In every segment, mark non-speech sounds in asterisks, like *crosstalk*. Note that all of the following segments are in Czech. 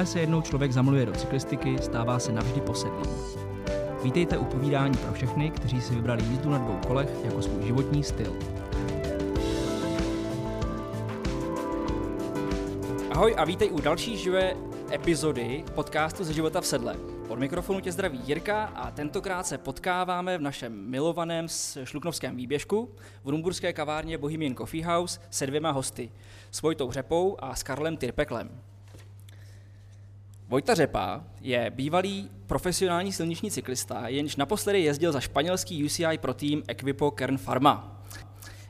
Jakmile se jednou člověk zamluje do cyklistiky, stává se navždy posedlým. Vítejte u povídání pro všechny, kteří si vybrali jízdu na dvou kolech jako svůj životní styl. Ahoj a vítej u další živé epizody podcastu ze života v sedle. Od mikrofonu tě zdraví Jirka a tentokrát se potkáváme v našem milovaném šluknovském výběžku v rumburské kavárně Bohemian Coffee House se dvěma hosty, s Vojtou Řepou a s Karlem Tyrpeklem. Vojta Řepa je bývalý profesionální silniční cyklista, jenž naposledy jezdil za španělský UCI pro tým Equipo Kern Pharma.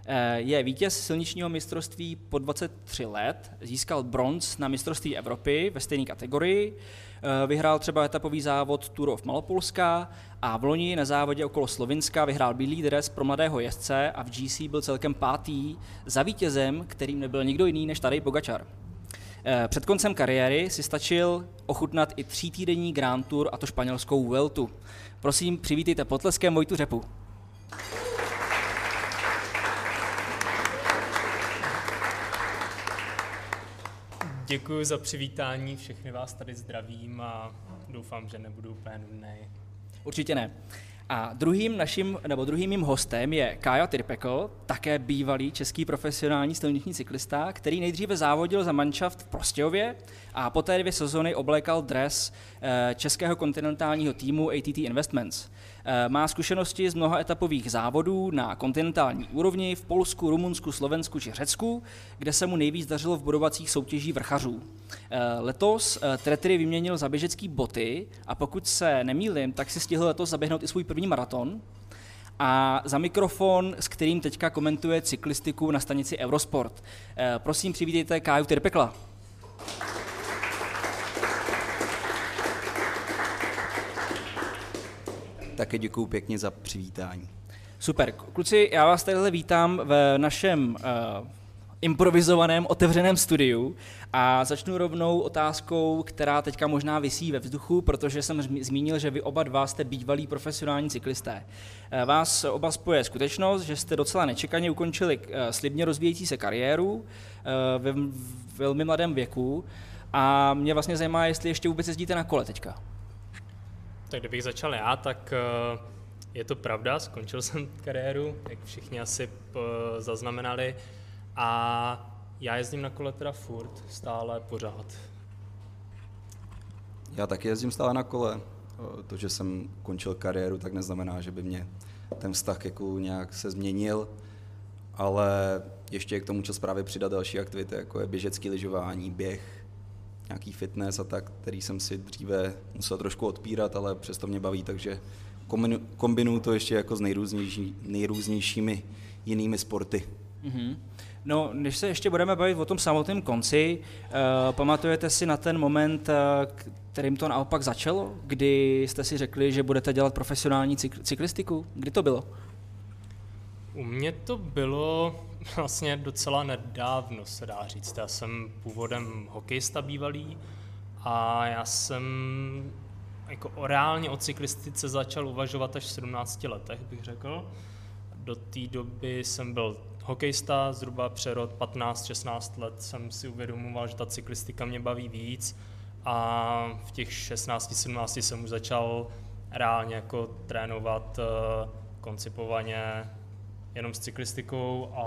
Eh, je vítěz silničního mistrovství po 23 let, získal bronz na mistrovství Evropy ve stejné kategorii, eh, vyhrál třeba etapový závod Tour of Malopolska a v loni na závodě okolo Slovinska vyhrál bílý dres pro mladého jezdce a v GC byl celkem pátý za vítězem, kterým nebyl nikdo jiný než Tadej Pogačar. Eh, před koncem kariéry si stačil ochutnat i třítýdenní Grand Tour, a to španělskou Vueltu. Prosím, přivítejte potleskem Vojtu Řepu. Děkuji za přivítání, všechny vás tady zdravím a doufám, že nebudu úplně nudný. Určitě ne. A druhým naším, nebo druhým mým hostem je Kája Tyrpekl, také bývalý český profesionální silniční cyklista, který nejdříve závodil za manšaft v Prostějově a poté dvě sezony oblékal dres eh, českého kontinentálního týmu ATT Investments. Eh, má zkušenosti z mnoha etapových závodů na kontinentální úrovni v Polsku, Rumunsku, Slovensku či Řecku, kde se mu nejvíc dařilo v budovacích soutěží vrchařů. Eh, letos Tretry vyměnil za běžecký boty a pokud se nemýlím, tak si stihl letos zaběhnout i svůj první maraton a za mikrofon, s kterým teďka komentuje cyklistiku na stanici Eurosport. Prosím, přivítejte Káju Tyrpekla. Také děkuji pěkně za přivítání. Super. Kluci, já vás tady vítám v našem uh, improvizovaném otevřeném studiu a začnu rovnou otázkou, která teďka možná visí ve vzduchu, protože jsem zmínil, že vy oba dva jste bývalí profesionální cyklisté. Eh, vás oba spoje skutečnost, že jste docela nečekaně ukončili eh, slibně rozvíjející se kariéru ve velmi mladém věku a mě vlastně zajímá, jestli ještě vůbec jezdíte na kole teďka. Tak kdybych začal já, tak eh, je to pravda, skončil jsem kariéru, jak všichni asi eh, zaznamenali. A já jezdím na kole teda furt, stále pořád. Já taky jezdím stále na kole. To, že jsem končil kariéru, tak neznamená, že by mě ten vztah jako nějak se změnil, ale ještě k tomu čas právě přidat další aktivity, jako je běžecký lyžování, běh, nějaký fitness a tak, který jsem si dříve musel trošku odpírat, ale přesto mě baví, takže kombinuju to ještě jako s nejrůznější, nejrůznějšími jinými sporty. Mm-hmm. No, když se ještě budeme bavit o tom samotném konci, uh, pamatujete si na ten moment, uh, kterým to naopak začalo, kdy jste si řekli, že budete dělat profesionální cyklistiku? Kdy to bylo? U mě to bylo vlastně docela nedávno, se dá říct. Já jsem původem hokejista bývalý a já jsem jako reálně o cyklistice začal uvažovat až v 17 letech, bych řekl. Do té doby jsem byl hokejista, zhruba přerod 15-16 let jsem si uvědomoval, že ta cyklistika mě baví víc a v těch 16-17 jsem už začal reálně jako trénovat eh, koncipovaně jenom s cyklistikou a,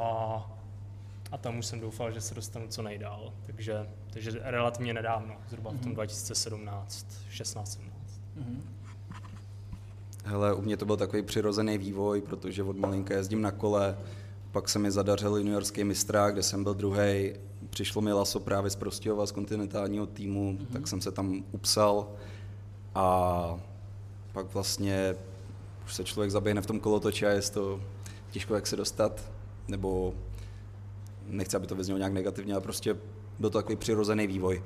a tam už jsem doufal, že se dostanu co nejdál. Takže, takže relativně nedávno, zhruba v tom 2017, 16, 17. Mm-hmm. Hele, u mě to byl takový přirozený vývoj, protože od malinka jezdím na kole, pak se mi zadařil juniorský mistrák, kde jsem byl druhý. Přišlo mi laso právě z Prostějova, z kontinentálního týmu, mm-hmm. tak jsem se tam upsal a pak vlastně už se člověk zaběhne v tom kolotoči a je to těžko jak se dostat, nebo nechci, aby to vyznělo nějak negativně, ale prostě byl to takový přirozený vývoj.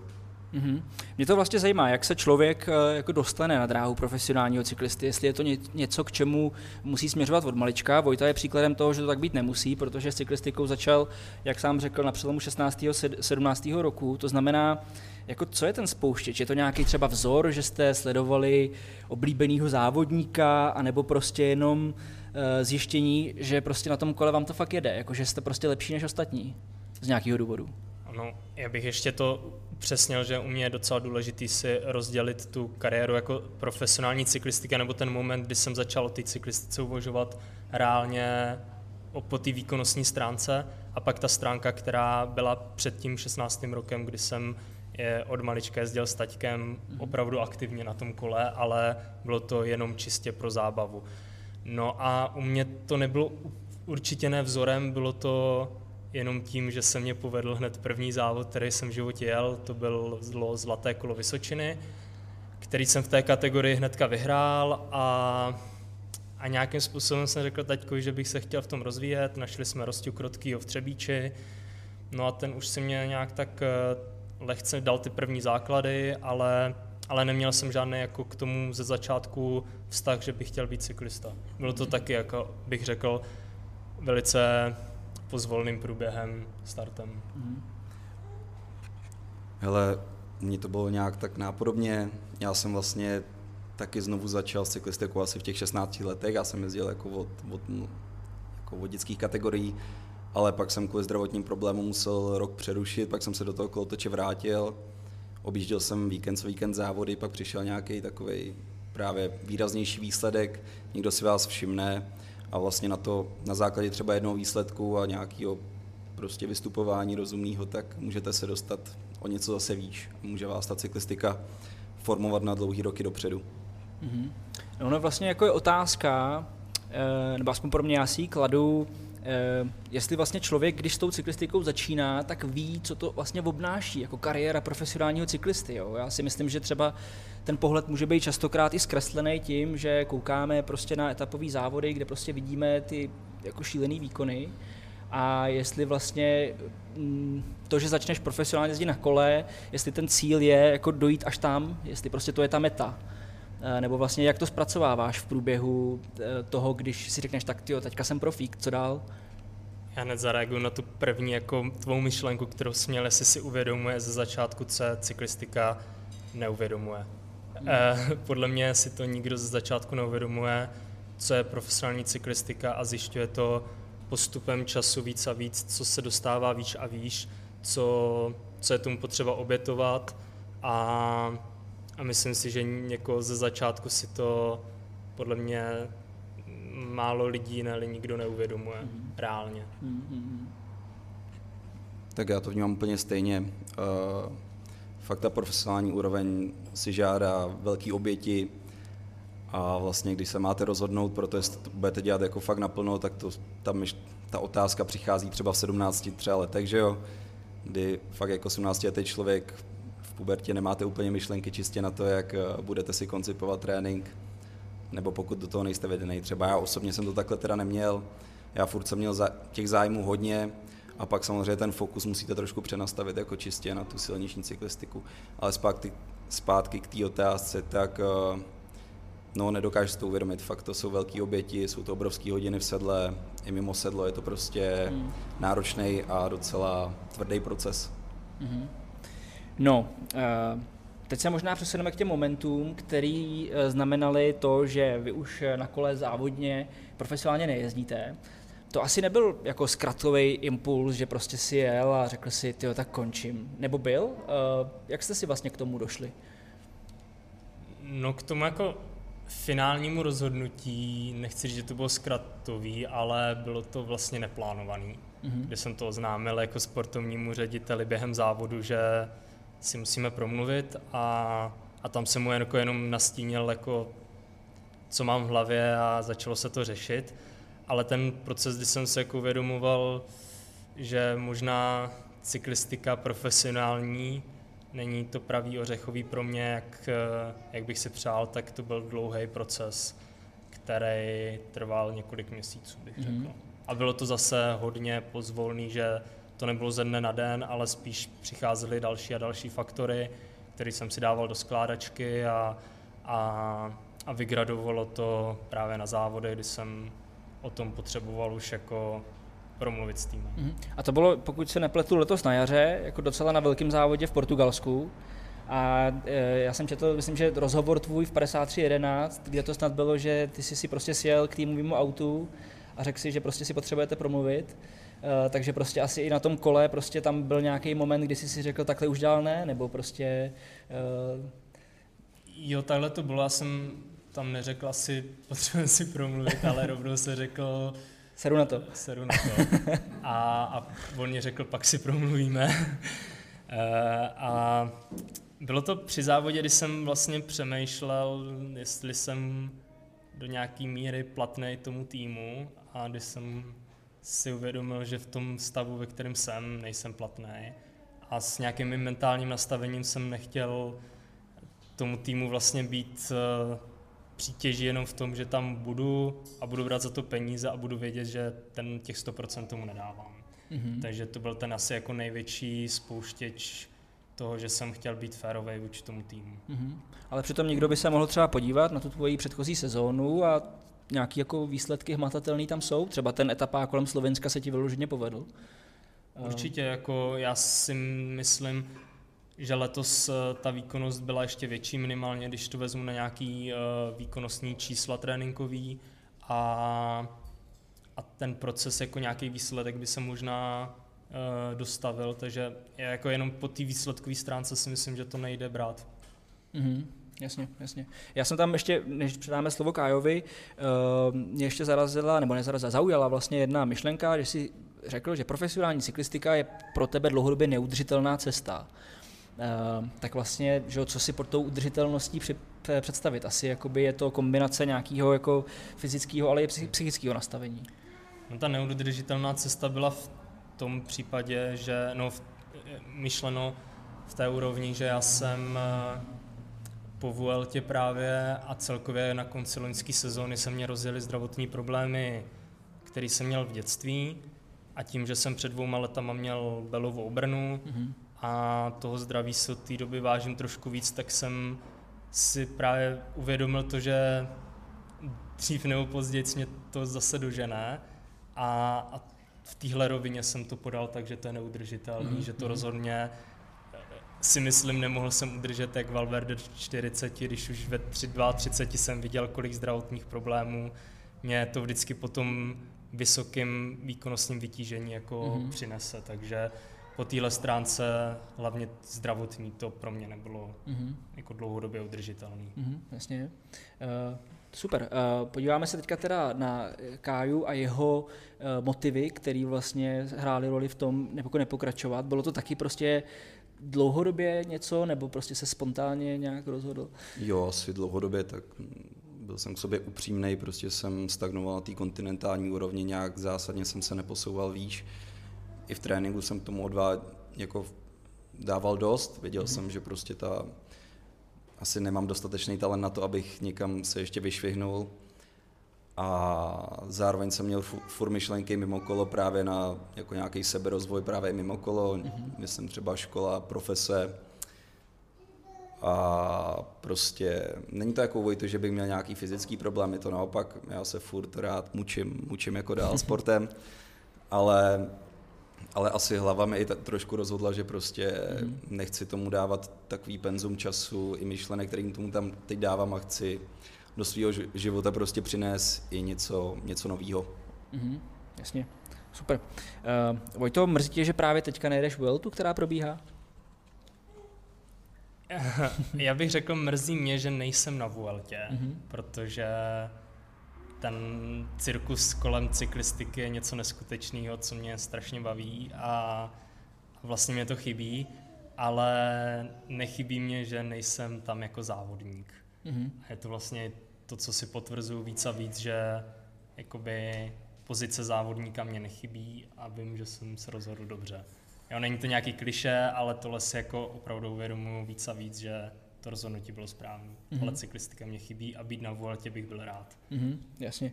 Mm-hmm. Mě to vlastně zajímá, jak se člověk eh, jako dostane na dráhu profesionálního cyklisty, jestli je to něco, k čemu musí směřovat od malička. Vojta je příkladem toho, že to tak být nemusí, protože s cyklistikou začal, jak sám řekl, na přelomu 16. a 17. roku. To znamená, jako co je ten spouštěč? Je to nějaký třeba vzor, že jste sledovali oblíbeného závodníka, anebo prostě jenom uh, zjištění, že prostě na tom kole vám to fakt jede, jako že jste prostě lepší než ostatní z nějakého důvodu? No, já bych ještě to upřesnil, že u mě je docela důležitý si rozdělit tu kariéru jako profesionální cyklistika, nebo ten moment, kdy jsem začal o té cyklistice uvažovat reálně po té výkonnostní stránce a pak ta stránka, která byla před tím 16. rokem, kdy jsem je od malička jezdil s taťkem mhm. opravdu aktivně na tom kole, ale bylo to jenom čistě pro zábavu. No a u mě to nebylo určitě ne vzorem, bylo to jenom tím, že se mě povedl hned první závod, který jsem v životě jel, to byl zlo Zlaté kolo Vysočiny, který jsem v té kategorii hnedka vyhrál a, a nějakým způsobem jsem řekl taťkovi, že bych se chtěl v tom rozvíjet, našli jsme Rostiu Krotkýho v Třebíči, no a ten už si mě nějak tak eh, lehce dal ty první základy, ale, ale neměl jsem žádný jako k tomu ze začátku vztah, že bych chtěl být cyklista. Bylo to taky, jako bych řekl, velice pozvolným průběhem, startem. Mm-hmm. Hele, mně to bylo nějak tak nápodobně. Já jsem vlastně taky znovu začal s cyklistikou asi v těch 16 letech. Já jsem jezdil jako od, od, jako od dětských kategorií, ale pak jsem kvůli zdravotním problémům musel rok přerušit, pak jsem se do toho kolotoče vrátil. Objížděl jsem víkend co víkend závody, pak přišel nějaký takový právě výraznější výsledek, někdo si vás všimne a vlastně na to, na základě třeba jednoho výsledku a nějakého prostě vystupování rozumného, tak můžete se dostat o něco zase výš. Může vás ta cyklistika formovat na dlouhý roky dopředu. Mm-hmm. Ono vlastně jako je otázka, eh, nebo aspoň pro mě já si kladu, jestli vlastně člověk, když s tou cyklistikou začíná, tak ví, co to vlastně obnáší, jako kariéra profesionálního cyklisty. Jo? Já si myslím, že třeba ten pohled může být častokrát i zkreslený tím, že koukáme prostě na etapové závody, kde prostě vidíme ty jako šílený výkony a jestli vlastně mm, to, že začneš profesionálně jezdit na kole, jestli ten cíl je jako dojít až tam, jestli prostě to je ta meta. Eh, nebo vlastně jak to zpracováváš v průběhu eh, toho, když si řekneš, tak tyjo, teďka jsem profík, co dál? Já hned zareaguju na tu první jako tvou myšlenku, kterou jsi měl, jestli si uvědomuje ze začátku, co cyklistika neuvědomuje. Eh, podle mě si to nikdo ze začátku neuvědomuje, co je profesionální cyklistika a zjišťuje to postupem času víc a víc, co se dostává výš a výš, co, co je tomu potřeba obětovat a, a myslím si, že někoho ze začátku si to podle mě málo lidí, ne nikdo neuvědomuje mm-hmm. reálně. Mm-hmm. Tak já to vnímám úplně stejně. Uh, fakt ta profesionální úroveň si žádá velký oběti a vlastně když se máte rozhodnout pro to, jestli to budete dělat jako fakt naplno, tak to, ta, myš, ta otázka přichází třeba v 17 třeba letech, že jo, kdy fakt jako 18 letý člověk pubertě nemáte úplně myšlenky čistě na to, jak eh, budete si koncipovat trénink, nebo pokud do toho nejste vedený. Třeba já osobně jsem to takhle teda neměl, já furt jsem měl za, těch zájmů hodně, a pak samozřejmě ten fokus musíte trošku přenastavit jako čistě na tu silniční cyklistiku. Ale zpátky, zpátky k té otázce, tak eh, no, nedokážeš si to uvědomit. Fakt to jsou velké oběti, jsou to obrovské hodiny v sedle, i mimo sedlo je to prostě hmm. náročný a docela tvrdý proces. Hmm. No, uh... Teď se možná přesuneme k těm momentům, který eh, znamenali to, že vy už na kole závodně profesionálně nejezdíte to asi nebyl jako zkratkový impuls, že prostě si jel a řekl si, ty tak končím. Nebo byl? Uh, jak jste si vlastně k tomu došli? No k tomu jako finálnímu rozhodnutí, nechci říct, že to bylo zkratový, ale bylo to vlastně neplánovaný. Mm-hmm. Kde jsem to oznámil jako sportovnímu řediteli během závodu, že si musíme promluvit a, a tam jsem mu jako jenom nastínil, jako, co mám v hlavě a začalo se to řešit ale ten proces, kdy jsem se jako uvědomoval, že možná cyklistika profesionální není to pravý ořechový pro mě, jak, jak bych si přál, tak to byl dlouhý proces, který trval několik měsíců, bych řekl. Mm-hmm. A bylo to zase hodně pozvolný, že to nebylo ze dne na den, ale spíš přicházely další a další faktory, které jsem si dával do skládačky a, a, a vygradovalo to právě na závody, kdy jsem o tom potřeboval už jako promluvit s týmem. Mm-hmm. A to bylo, pokud se nepletu, letos na jaře, jako docela na velkém závodě v Portugalsku. A e, já jsem četl, myslím, že rozhovor tvůj v 53.11, kde to snad bylo, že ty jsi si prostě sjel k týmovému autu a řekl si, že prostě si potřebujete promluvit. Uh, takže prostě asi i na tom kole prostě tam byl nějaký moment, kdy jsi si řekl, takhle už dál ne, nebo prostě... Uh... Jo, takhle to bylo, já jsem tam neřekl asi, *laughs* potřebuji si promluvit, ale rovnou se řekl... Seru na to. Seru na to. A, a on mě řekl, pak si promluvíme. *laughs* Eh, a bylo to při závodě, kdy jsem vlastně přemýšlel, jestli jsem do nějaký míry platný tomu týmu a když jsem si uvědomil, že v tom stavu, ve kterém jsem, nejsem platný a s nějakým mentálním nastavením jsem nechtěl tomu týmu vlastně být uh, přítěží jenom v tom, že tam budu a budu brát za to peníze a budu vědět, že ten těch 100% tomu nedávám. Mm-hmm. Takže to byl ten asi jako největší spouštěč toho, že jsem chtěl být férový vůči tomu týmu. Mm-hmm. Ale přitom někdo by se mohl třeba podívat na tu tvoji předchozí sezónu a nějaké jako výsledky hmatatelné tam jsou? Třeba ten etapa kolem Slovenska se ti vyloženě povedl? Určitě, jako já si myslím, že letos eh, ta výkonnost byla ještě větší minimálně, když to vezmu na nějaký uh, výkonnostní čísla tréninkový a, a ten proces jako nějaký výsledek by se možná dostavil, takže jako jenom po té výsledkové stránce si myslím, že to nejde brát. Mm-hmm. Jasně, jasně. Já jsem tam ještě, než předáme slovo Kájovi, uh, mě ještě zarazila, nebo nezarazila, zaujala vlastně jedna myšlenka, že si řekl, že profesionální cyklistika je pro tebe dlouhodobě neudržitelná cesta. Uh, tak vlastně, že, co si pod tou udržitelností při, představit? Asi jakoby je to kombinace nějakého jako fyzického, ale i psychického nastavení. No ta neudržitelná cesta byla v tom případě, že no, v, myšleno v té úrovni, že já jsem uh, po Vueltě právě a celkově na konci loňské sezóny se mě rozjeli zdravotní problémy, které jsem měl v dětství a tím, že jsem před dvouma letama měl belovou obrnu mm-hmm. a toho zdraví se od té doby vážím trošku víc, tak jsem si právě uvědomil to, že dřív nebo později mě to zase dožené a, a v téhle rovině jsem to podal tak, že to je neudržitelný, mm-hmm. že to mhm. rozhodně si myslím, nemohl jsem udržet jak Valverde 40, když už ve 32 jsem viděl, kolik zdravotních problémů mě to vždycky po tom vysokým výkonnostním vytížení jako mm-hmm. přinese, takže po téhle stránce, hlavně zdravotní, to pro mě nebylo mm-hmm. jako dlouhodobě udržitelné. Mm-hmm, jasně. Uh, super. Uh, podíváme se teďka teda na Káju a jeho uh, motivy, které vlastně hrály roli v tom jako nepokračovat. Bylo to taky prostě dlouhodobě něco, nebo prostě se spontánně nějak rozhodl? Jo, asi dlouhodobě, tak byl jsem k sobě upřímný, prostě jsem stagnoval na té kontinentální úrovni, nějak zásadně jsem se neposouval výš. I v tréninku jsem tomu odvá, jako dával dost, věděl mm-hmm. jsem, že prostě ta, asi nemám dostatečný talent na to, abych někam se ještě vyšvihnul a zároveň jsem měl furt myšlenky mimo kolo právě na jako nějaký seberozvoj právě mimo kolo, mm-hmm. myslím třeba škola, profese. A prostě není to jako Vojto, že bych měl nějaký fyzický problém, je to naopak, já se furt rád mučím, mučím jako dál *laughs* sportem, ale, ale asi hlava mi i ta, trošku rozhodla, že prostě mm-hmm. nechci tomu dávat takový penzum času i myšlenek, kterým tomu tam teď dávám a chci do svého života prostě přines i něco, něco nového. Mm-hmm, jasně, super. Uh, Vojto, mrzí tě, že právě teďka nejdeš Vueltu, která probíhá? Já bych řekl, mrzí mě, že nejsem na Vueltě, mm-hmm. protože ten cirkus kolem cyklistiky je něco neskutečného, co mě strašně baví a vlastně mě to chybí, ale nechybí mě, že nejsem tam jako závodník. Mm-hmm. A je to vlastně to, co si potvrzuju víc a víc, že jakoby pozice závodníka mě nechybí a vím, že jsem se rozhodl dobře. Jo, není to nějaký kliše, ale tohle si jako opravdu uvědomuji víc a víc, že to rozhodnutí bylo správné. Mm-hmm. Ale cyklistika mě chybí a být na Vueltě bych byl rád. Mm-hmm, jasně.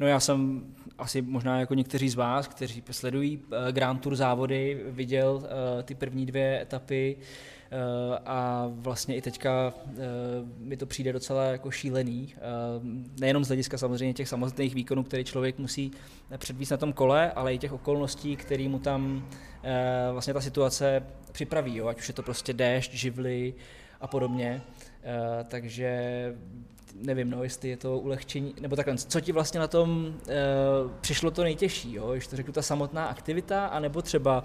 No já jsem asi možná jako někteří z vás, kteří sledují uh, Grand Tour závody, viděl uh, ty první dvě etapy uh, a vlastně i teďka uh, mi to přijde docela jako šílený. Uh, nejenom z hlediska samozřejmě těch samotných výkonů, které člověk musí předvíst na tom kole, ale i těch okolností, které mu tam vlastně ta situace připraví, jo? ať už je to prostě déšť, živly, a podobně. takže nevím, no, jestli je to ulehčení, nebo takhle, co ti vlastně na tom uh, přišlo to nejtěžší, jo? když to řeknu ta samotná aktivita, anebo třeba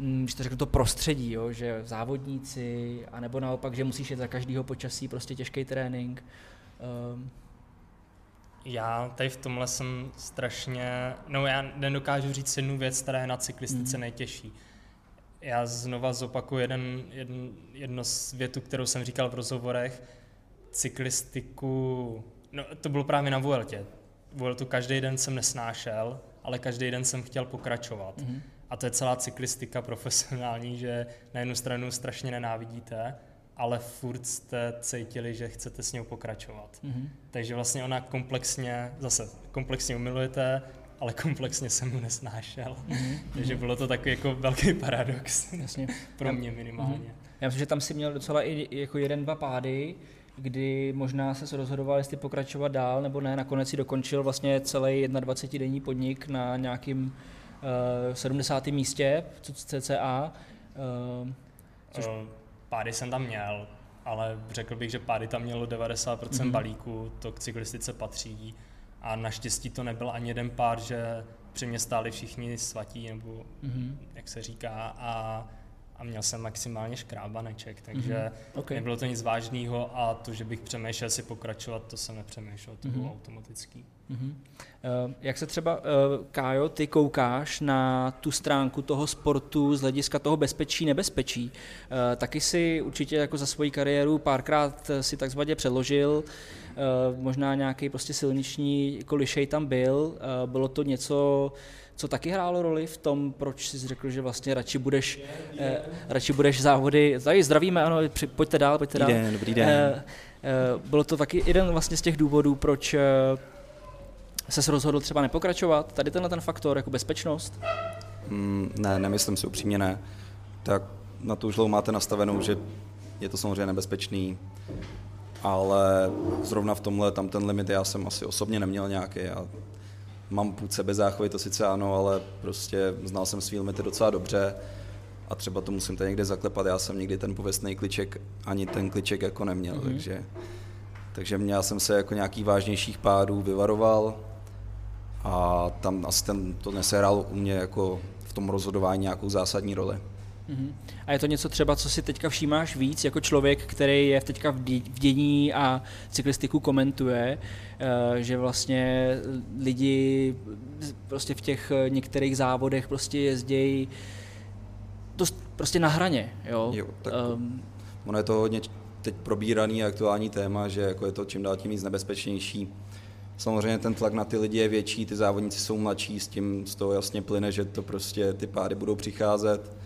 když to řeknu to prostředí, jo? že závodníci, anebo naopak, že musíš jít za každého počasí, prostě těžký trénink. Um, já tady v tomhle jsem strašně, no já nedokážu říct jednu věc, která je na cyklistice mm. nejtěžší. Já znova zopakuju jeden, jeden, jedno z větu, kterou jsem říkal v rozhovorech. Cyklistiku, no to bylo právě na Vueltě. Vueltu každý den jsem nesnášel, ale každý den jsem chtěl pokračovat. Mm. A to je celá cyklistika profesionální, že na jednu stranu strašně nenávidíte, ale furt jste cítili, že chcete s ním pokračovat. Mm-hmm. Takže vlastně ona komplexně, zase komplexně umilujete, ale komplexně jsem mu nesnášel. Mm-hmm. Takže bylo to takový jako velký paradox. Jasně. Pro mě minimálně. Mm-hmm. Já myslím, že tam si měl docela i jako jeden, dva pády, kdy možná se rozhodoval, jestli pokračovat dál nebo ne. Nakonec si dokončil vlastně celý 21-denní podnik na nějakým uh, 70. místě, cca. Uh, což... Uh, pády jsem tam měl, ale řekl bych, že pády tam mělo 90% mm-hmm. balíku, to k cyklistice patří a naštěstí to nebyl ani jeden pár, že při mě stáli všichni svatí, nebo mm-hmm. jak se říká, a, a měl jsem maximálně škrábaneček, takže mm-hmm. okay. nebylo to nic vážného a to, že bych přemýšlel si pokračovat, to jsem nepřemýšlel, to mm-hmm. bylo automatický. Mm-hmm. Jak se třeba, uh, Kájo, ty koukáš na tu stránku toho sportu z hlediska toho bezpečí, nebezpečí? Uh, taky si určitě jako za svoji kariéru párkrát si takzvaně předložil, možná nějaký prostě silniční kolišej tam byl. Bylo to něco, co taky hrálo roli v tom, proč jsi řekl, že vlastně radši budeš, eh, radši budeš závody, tady zdravíme, ano, při, pojďte dál, pojďte dobrý dál. Den, dobrý den. Eh, eh, bylo to taky jeden vlastně z těch důvodů, proč eh, se rozhodl třeba nepokračovat? Tady tenhle ten faktor, jako bezpečnost? Mm, ne, nemyslím si upřímně ne. Tak na tu žlou máte nastavenou, že je to samozřejmě nebezpečný, ale zrovna v tomhle tam ten limit já jsem asi osobně neměl nějaký. Já mám půd sebezáchovy, to sice ano, ale prostě znal jsem svý limity docela dobře a třeba to musím tady někde zaklepat. Já jsem nikdy ten pověstný kliček, ani ten kliček jako neměl, mm-hmm. takže, takže měl jsem se jako nějakých vážnějších pádů vyvaroval a tam asi ten, to nesehrál u mě jako v tom rozhodování nějakou zásadní roli. Mm-hmm. A je to něco třeba, co si teďka všímáš víc jako člověk, který je teďka v dění a cyklistiku komentuje, eh, že vlastně lidi prostě v těch některých závodech prostě jezdějí to prostě na hraně, jo? jo tak um, ono je to hodně teď probíraný aktuální téma, že jako je to čím dál tím víc nebezpečnější. Samozřejmě ten tlak na ty lidi je větší, ty závodníci jsou mladší, s tím z toho jasně plyne, že to prostě ty pády budou přicházet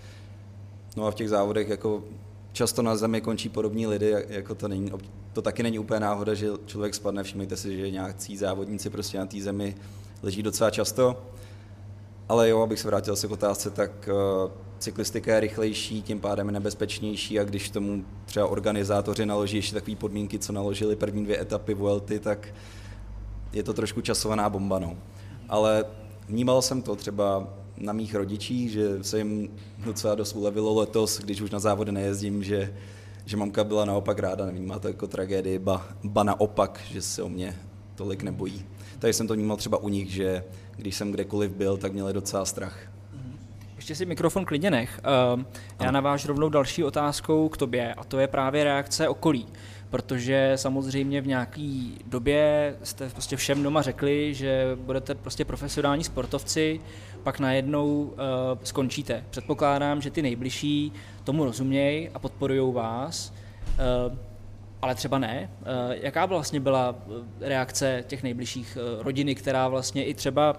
No a v těch závodech jako často na zemi končí podobní lidi, jako to, není, to taky není úplně náhoda, že člověk spadne, všimněte si, že nějaký závodníci prostě na té zemi leží docela často. Ale jo, abych se vrátil se k otázce, tak uh, cyklistika je rychlejší, tím pádem je nebezpečnější a když tomu třeba organizátoři naloží ještě takové podmínky, co naložili první dvě etapy Vuelty, tak je to trošku časovaná bomba. No. Ale vnímal jsem to třeba na mých rodičích, že se jim docela dost ulevilo letos, když už na závody nejezdím, že, že mamka byla naopak ráda, nevím, má to jako tragédii, ba, ba naopak, že se o mě tolik nebojí. Takže jsem to vnímal třeba u nich, že když jsem kdekoliv byl, tak měli docela strach. Ještě si mikrofon klidně nech. Ehm, já navážu rovnou další otázkou k tobě a to je právě reakce okolí protože samozřejmě v nějaké době jste prostě všem doma řekli, že budete prostě profesionální sportovci, pak najednou uh, skončíte. Předpokládám, že ty nejbližší tomu rozumějí a podporují vás, uh, ale třeba ne. Jaká vlastně byla reakce těch nejbližších rodiny, která vlastně i třeba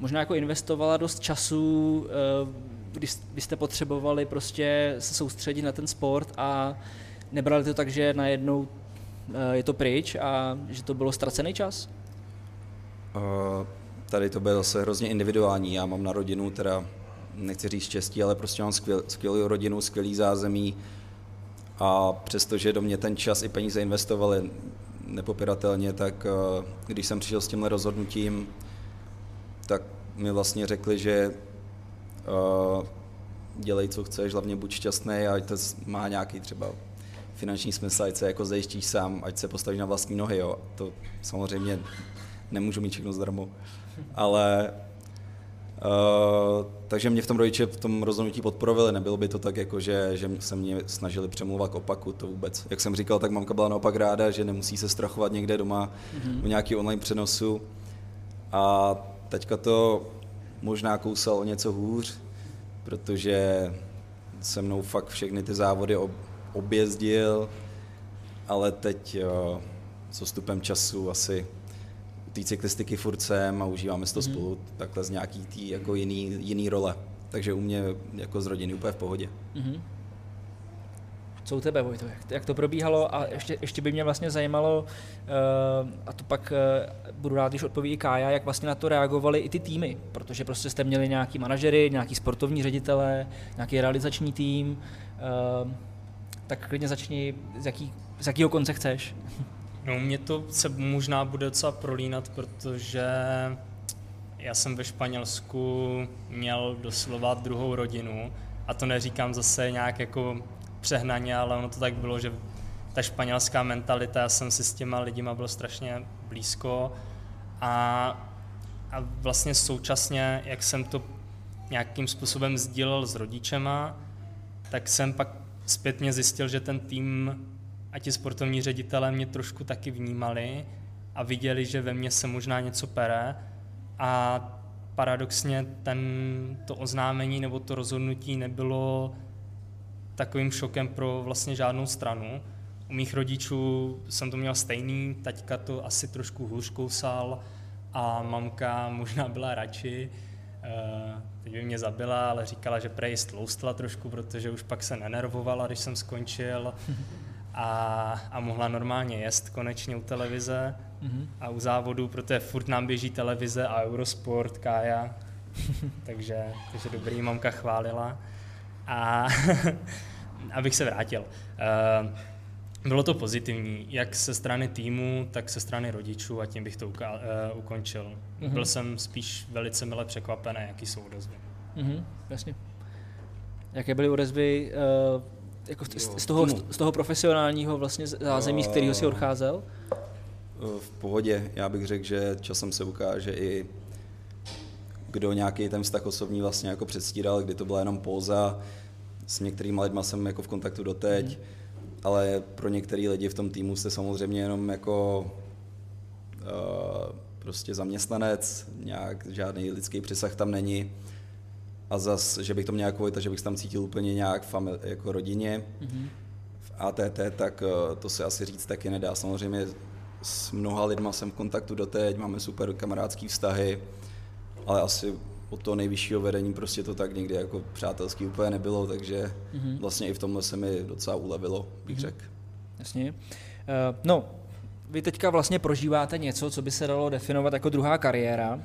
možná jako investovala dost času, uh, když byste potřebovali prostě se soustředit na ten sport a nebrali to tak, že najednou je to pryč a že to bylo ztracený čas? Uh, tady to bylo zase hrozně individuální. Já mám na rodinu, teda nechci říct štěstí, ale prostě mám skvěl, skvělou rodinu, skvělý zázemí a přestože do mě ten čas i peníze investovali nepopiratelně, tak když jsem přišel s tímhle rozhodnutím, tak mi vlastně řekli, že uh, dělej, co chceš, hlavně buď šťastný a to má nějaký třeba finanční smysl, ať se jako zajištíš sám, ať se postavíš na vlastní nohy, jo. To samozřejmě nemůžu mít všechno zdarma. Ale Uh, takže mě v tom rodiče v tom rozhodnutí podporovali, nebylo by to tak, jako že, že se mě snažili přemluvat k opaku, to vůbec. Jak jsem říkal, tak mamka byla naopak ráda, že nemusí se strachovat někde doma mm-hmm. o nějaký online přenosu. A teďka to možná kousal o něco hůř, protože se mnou fakt všechny ty závody objezdil, ale teď uh, s odstupem času asi té cyklistiky furt jsem a užíváme si to mm-hmm. spolu takhle z nějaký tý jako jiný, jiný role. Takže u mě jako z rodiny úplně v pohodě. Mm-hmm. Co u tebe, Vojto, jak, jak to probíhalo a ještě, ještě by mě vlastně zajímalo, uh, a to pak uh, budu rád, když odpoví i Kája, jak vlastně na to reagovali i ty týmy, protože prostě jste měli nějaký manažery, nějaký sportovní ředitele, nějaký realizační tým, uh, tak klidně začni, z, jaký, z jakého konce chceš. No, mě to se možná bude docela prolínat, protože já jsem ve Španělsku měl doslova druhou rodinu a to neříkám zase nějak jako přehnaně, ale ono to tak bylo, že ta španělská mentalita, já jsem si s těma lidima byl strašně blízko a, a vlastně současně, jak jsem to nějakým způsobem sdílel s rodičema, tak jsem pak zpětně zjistil, že ten tým a ti sportovní ředitelé mě trošku taky vnímali a viděli, že ve mně se možná něco pere. A paradoxně ten, to oznámení nebo to rozhodnutí nebylo takovým šokem pro vlastně žádnou stranu. U mých rodičů jsem to měl stejný, taťka to asi trošku hůř kousal a mamka *laughs* možná byla radši. Eh, teď by mě zabila, ale říkala, že prej stloustla trošku, protože už pak se nenervovala, když jsem skončil. a, a mohla normálně jet konečně u televize mm-hmm. a u závodu, protože furt nám běží televize a Eurosport, Kája, *laughs* takže, takže dobrý, mamka chválila. A *laughs* abych se vrátil. Uh, bylo to pozitivní, jak se strany týmu, tak se strany rodičů a tím bych to uka- uh, ukončil. Mm-hmm. Byl jsem spíš velice mile překvapený, jaký jsou odezvy. Mm-hmm, jasně. Jaké byly odezvy uh jako z, z, toho, z toho profesionálního vlastně zázemí, z kterého si odcházel? V pohodě. Já bych řekl, že časem se ukáže i kdo nějaký ten vztah osobní vlastně jako předstíral, kdy to byla jenom póza. S některými lidmi jsem jako v kontaktu doteď, mm. ale pro některé lidi v tom týmu jste samozřejmě jenom jako uh, prostě zaměstnanec, nějak žádný lidský přesah tam není a zas, že bych to měl jako že bych tam cítil úplně nějak famili, jako rodině. Mm-hmm. V ATT, tak eh, to se asi říct taky nedá. Samozřejmě s mnoha lidma jsem v kontaktu doteď, máme super kamarádský vztahy, ale asi od toho nejvyššího vedení prostě to tak někdy jako přátelský úplně nebylo, takže mm-hmm. vlastně i v tomhle se mi docela ulevilo, bych mm-hmm. řekl. Jasně. Uh, no, vy teďka vlastně prožíváte něco, co by se dalo definovat jako druhá kariéra.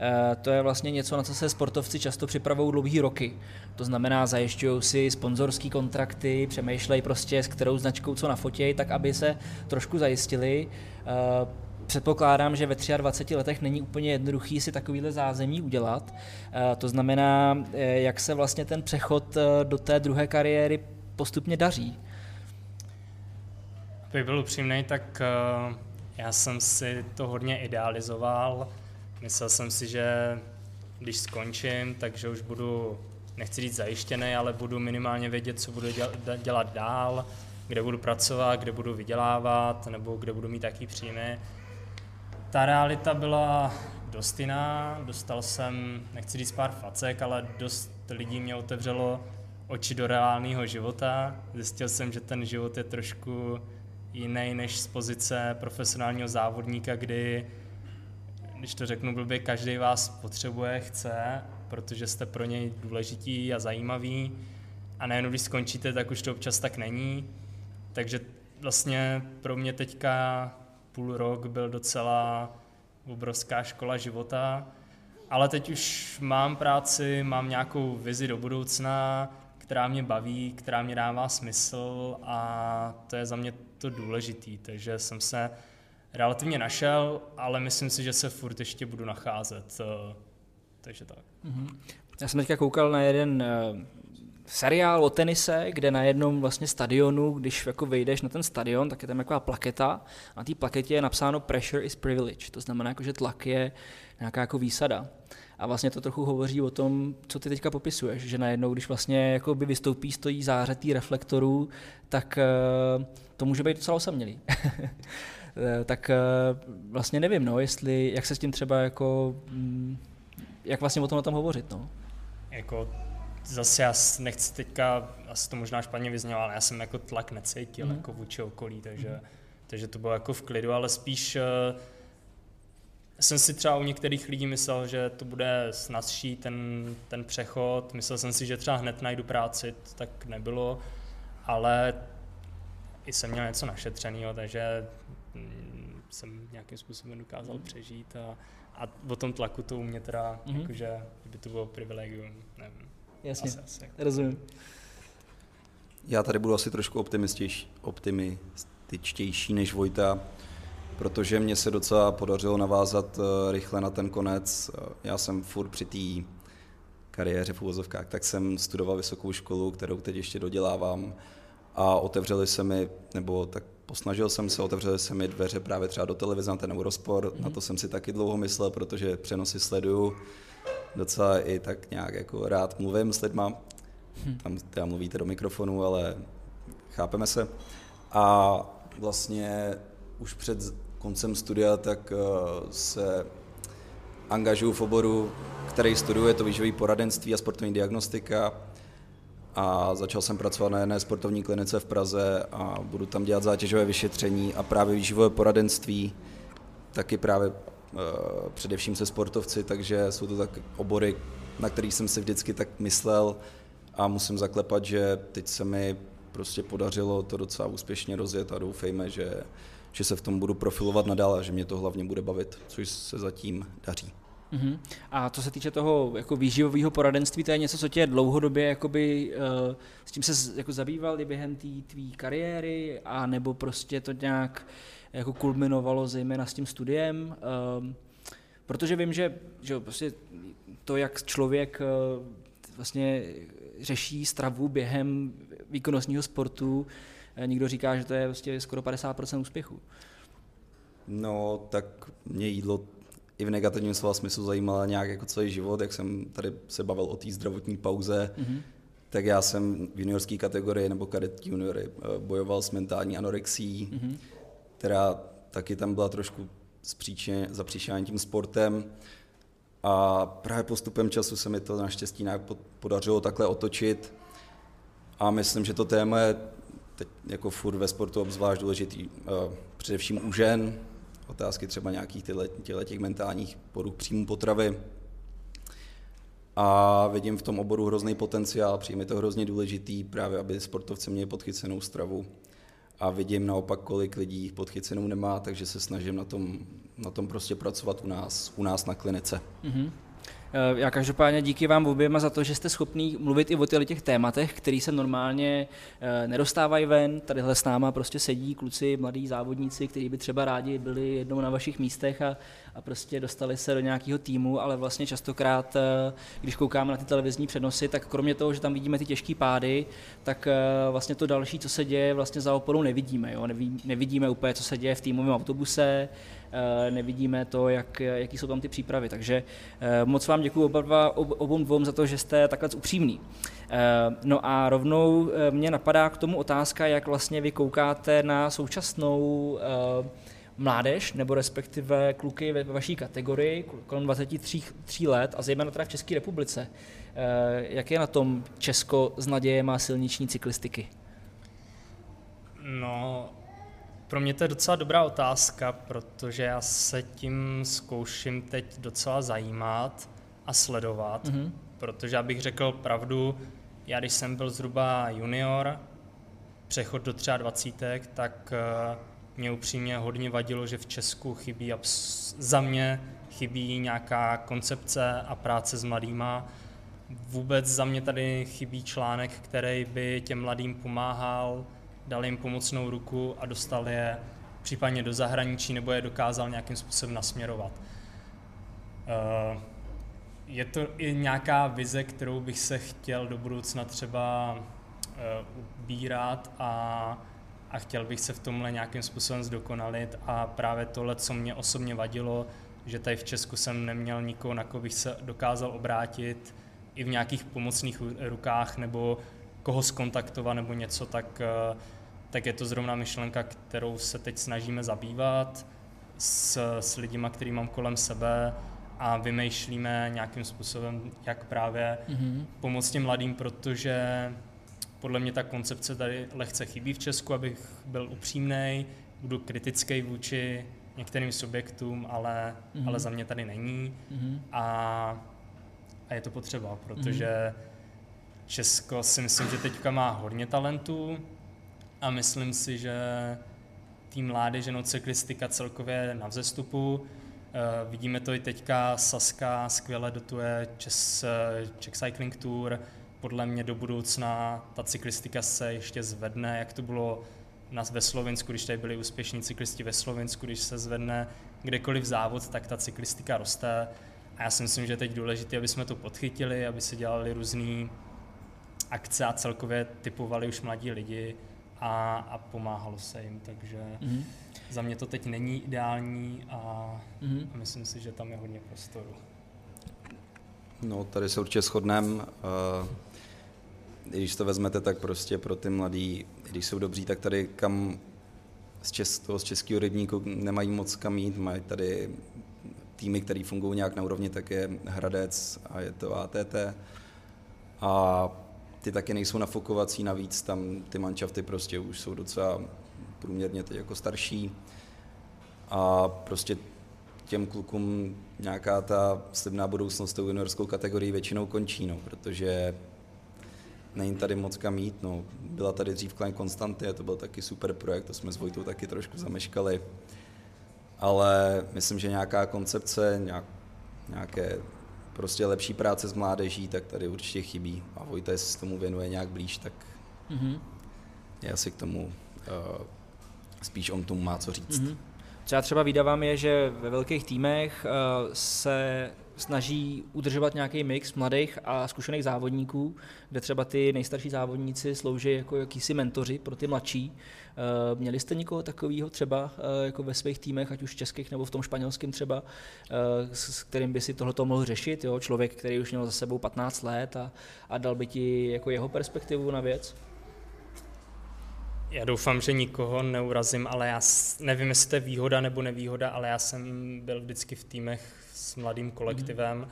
Eh, to je vlastně něco, na co se sportovci často připravují dlouhý roky. To znamená, zajišťují si sponzorské kontrakty, přemýšlejí prostě, s kterou značkou co nafotějí, tak aby se trošku zajistili. Eh, předpokládám, že ve 23 letech není úplně jednoduchý si takovýhle zázemí udělat. Eh, to znamená, jak se vlastně ten přechod do té druhé kariéry postupně daří. Abych byl upřímný, tak já jsem si to hodně idealizoval Myslel jsem si, že když skončím, takže už budu, nechci říct zajištěný, ale budu minimálně vědět, co budu dělat dál, kde budu pracovat, kde budu vydělávat, nebo kde budu mít taký příjmy. Ta realita byla dost jiná, dostal jsem, nechci říct pár facek, ale dost lidí mě otevřelo oči do reálného života. Zjistil jsem, že ten život je trošku jiný než z pozice profesionálního závodníka, kdy když to řeknu blbě, každý vás potřebuje, chce, protože jste pro něj důležitý a zajímavý a nejenom když skončíte, tak už to občas tak není. Takže vlastně pro mě teďka půl rok byl docela obrovská škola života, ale teď už mám práci, mám nějakou vizi do budoucna, která mě baví, která mě dává smysl a to je za mě to důležitý, takže jsem se relativně našel, ale myslím si, že se furt ještě budu nacházet. Eh, takže tak. Mm-hmm. Já jsem teďka koukal na jeden eh, seriál o tenise, kde na jednom vlastně stadionu, když jako vejdeš na ten stadion, tak je tam taková plaketa a na té plaketě je napsáno pressure is privilege, to znamená, jako, že tlak je nějaká jako výsada. A vlastně to trochu hovoří o tom, co ty teďka popisuješ, že najednou, když vlastně jako by vystoupí, stojí zářetý reflektorů, tak uh, to může být docela osamělý. *laughs* Eh, tak uh, vlastně nevím, no, jestli, jak se s tím třeba jako, mm, jak vlastně o tom o tom hovořit, no. Jako zase já nechci teďka, asi to možná špatně vyznělo, ale já jsem jako tlak necítil mm. jako vůči okolí, takže, mm. takže to bylo jako v klidu, ale spíš uh, jsem si třeba u některých lidí myslel, že to bude snazší ten, ten přechod, myslel jsem si, že třeba hned najdu práci, to tak nebylo, ale i jsem měl něco našetřeného, takže mm, jsem nějakým způsobem dokázal mm. přežít a, a o tom tlaku to u mě teda, mm-hmm. jakože by to bylo privilegium, nevím. Jasně, asi, asi. rozumím. Já tady budu asi trošku optimističtější, optimističtější než Vojta, protože mě se docela podařilo navázat eh, rychle na ten konec. Já jsem furt při té kariéře v uvozovkách, tak jsem studoval vysokou školu, kterou teď ještě dodělávám a otevřeli se mi, nebo tak posnažil jsem se, otevřeli se mi dveře právě třeba do televize na ten Eurosport, mm-hmm. na to jsem si taky dlouho myslel, protože přenosy sleduju, docela i tak nějak jako rád mluvím s lidma, hm. tam teda mluvíte do mikrofonu, ale chápeme se. A vlastně už před koncem studia tak uh, se angažuju v oboru, který studuje to výživové poradenství a sportovní diagnostika a začal jsem pracovat na jedné sportovní klinice v Praze a budu tam dělat zátěžové vyšetření a právě výživové poradenství, taky právě Eh, především se sportovci, takže jsou to tak obory, na kterých jsem si vždycky tak myslel a musím zaklepat, že teď se mi prostě podařilo to docela úspěšně rozjet a doufejme, že, že se v tom budu profilovat nadále a že mě to hlavně bude bavit, což se zatím daří. Uh-huh. A co se týče toho jako výživového poradenství, to je něco, co tě dlouhodobě jakoby, uh, s tím se jako zabýval během té tvý kariéry, a nebo prostě to nějak uh, jako kulminovalo zejména s tím studiem, um, protože vím, že, že prostě to, jak člověk uh, vlastně řeší stravu během výkonnostního sportu, uh, někdo říká, že to je vlastně skoro 50% úspěchu. No, tak mě jídlo i v negativním slova smyslu zajímalo nějak jako celý život, jak jsem tady se bavil o té zdravotní pauze, mm-hmm. tak já jsem v juniorské kategorii nebo kadet juniory eh, bojoval s mentální anorexí, mm-hmm která taky tam byla trošku zapříčená tím sportem. A právě postupem času se mi to naštěstí nějak podařilo takhle otočit. A myslím, že to téma je teď jako furt ve sportu obzvlášť důležitý, uh, především u žen, otázky třeba nějakých těle těch mentálních poruch příjmu potravy. A vidím v tom oboru hrozný potenciál, přijme to hrozně důležitý, právě aby sportovci měli podchycenou stravu a vidím naopak, kolik lidí podchycenou nemá, takže se snažím na tom, na tom prostě pracovat u nás, u nás na klinice. Mm-hmm. Já každopádně díky vám oběma za to, že jste schopný mluvit i o těch tématech, které se normálně eh, nedostávají ven. Tadyhle s náma prostě sedí kluci, mladí závodníci, kteří by třeba rádi byli jednou na vašich místech a, a prostě dostali se do nějakého týmu, ale vlastně častokrát, eh, když koukáme na ty televizní přenosy, tak kromě toho, že tam vidíme ty těžké pády, tak eh, vlastně to další, co se děje, vlastně za oporou nevidíme. Jo? Nevidíme úplně, co se děje v týmovém autobuse, eh, nevidíme to, jak, jaký jsou tam ty přípravy. Takže moc vám děkuji oba dva, ob, obou dvou za to, že jste takhle upřímný. No a rovnou mě napadá k tomu otázka, jak vlastně vy koukáte na současnou mládež, nebo respektive kluky ve vaší kategorii, kolem 23 3 let, a zejména teda v České republice. Eh, jak je na tom Česko s nadějem a silniční cyklistiky? No, pro mě to je docela dobrá otázka, protože já se tím zkouším teď docela zajímat a sledovat, mm-hmm. protože abych řekl pravdu, já když jsem byl zhruba junior, přechod do 23, tak uh, mě upřímně hodně vadilo, že v Česku chybí, za mě chybí nějaká koncepce a práce s mladýma. Vůbec za mě tady chybí článek, který by těm mladým pomáhal, dal jim pomocnou ruku a dostal je případně do zahraničí nebo je dokázal nějakým způsobem nasměrovat. Uh, je to i nějaká vize, kterou bych se chtěl do budoucna třeba uh, ubírat a, a chtěl bych se v tomhle nějakým způsobem zdokonalit a právě tohle, co mě osobně vadilo, že tady v Česku jsem neměl nikoho, na koho bych se dokázal obrátit i v nějakých pomocných rukách nebo koho skontaktovat nebo něco, tak, uh, tak je to zrovna myšlenka, kterou se teď snažíme zabývat s, s lidima, který mám kolem sebe a vymýšlíme nějakým způsobem, jak právě mm-hmm. pomoct těm mladým, protože podle mě ta koncepce tady lehce chybí v Česku, abych byl upřímný, budu kritický vůči některým subjektům, ale, mm-hmm. ale za mě tady není mm-hmm. a, a je to potřeba, protože mm-hmm. Česko si myslím, že teďka má hodně talentů a myslím si, že tým mládeže, no cyklistika celkově na vzestupu. Uh, vidíme to i teďka, Saska skvěle dotuje Czech, Czech Cycling Tour. Podle mě do budoucna ta cyklistika se ještě zvedne, jak to bylo nás ve Slovensku, když tady byli úspěšní cyklisti ve Slovensku, když se zvedne kdekoliv závod, tak ta cyklistika roste. A já si myslím, že je teď důležité, aby jsme to podchytili, aby se dělali různé akce a celkově typovali už mladí lidi a, a pomáhalo se jim, takže mm-hmm. za mě to teď není ideální a, mm-hmm. a myslím si, že tam je hodně prostoru. No, tady se určitě shodneme. Uh, když to vezmete, tak prostě pro ty mladí, když jsou dobří, tak tady kam z, čes, toho, z českého rybníku nemají moc kam jít, mají tady týmy, které fungují nějak na úrovni, tak je Hradec a je to ATT. A ty taky nejsou nafokovací, navíc tam ty manšafty prostě už jsou docela průměrně teď jako starší a prostě těm klukům nějaká ta slibná budoucnost tou juniorskou kategorii většinou končí, no, protože není tady moc kam jít. No. Byla tady dřív Klein Konstanty to byl taky super projekt, to jsme s Vojtou taky trošku zameškali. Ale myslím, že nějaká koncepce, nějak, nějaké prostě lepší práce s mládeží, tak tady určitě chybí. A Vojta, jestli se tomu věnuje nějak blíž, tak mm-hmm. je asi k tomu uh, spíš on tomu má co říct. Mm-hmm. Co já třeba vydávám je, že ve velkých týmech uh, se snaží udržovat nějaký mix mladých a zkušených závodníků, kde třeba ty nejstarší závodníci slouží jako jakýsi mentoři pro ty mladší. Eh, měli jste někoho takového třeba eh, jako ve svých týmech, ať už českých nebo v tom španělském třeba, eh, s kterým by si tohleto mohl řešit? Jo? Člověk, který už měl za sebou 15 let a, a dal by ti jako jeho perspektivu na věc? Já doufám, že nikoho neurazím, ale já nevím, jestli to je výhoda nebo nevýhoda, ale já jsem byl vždycky v týmech s mladým kolektivem.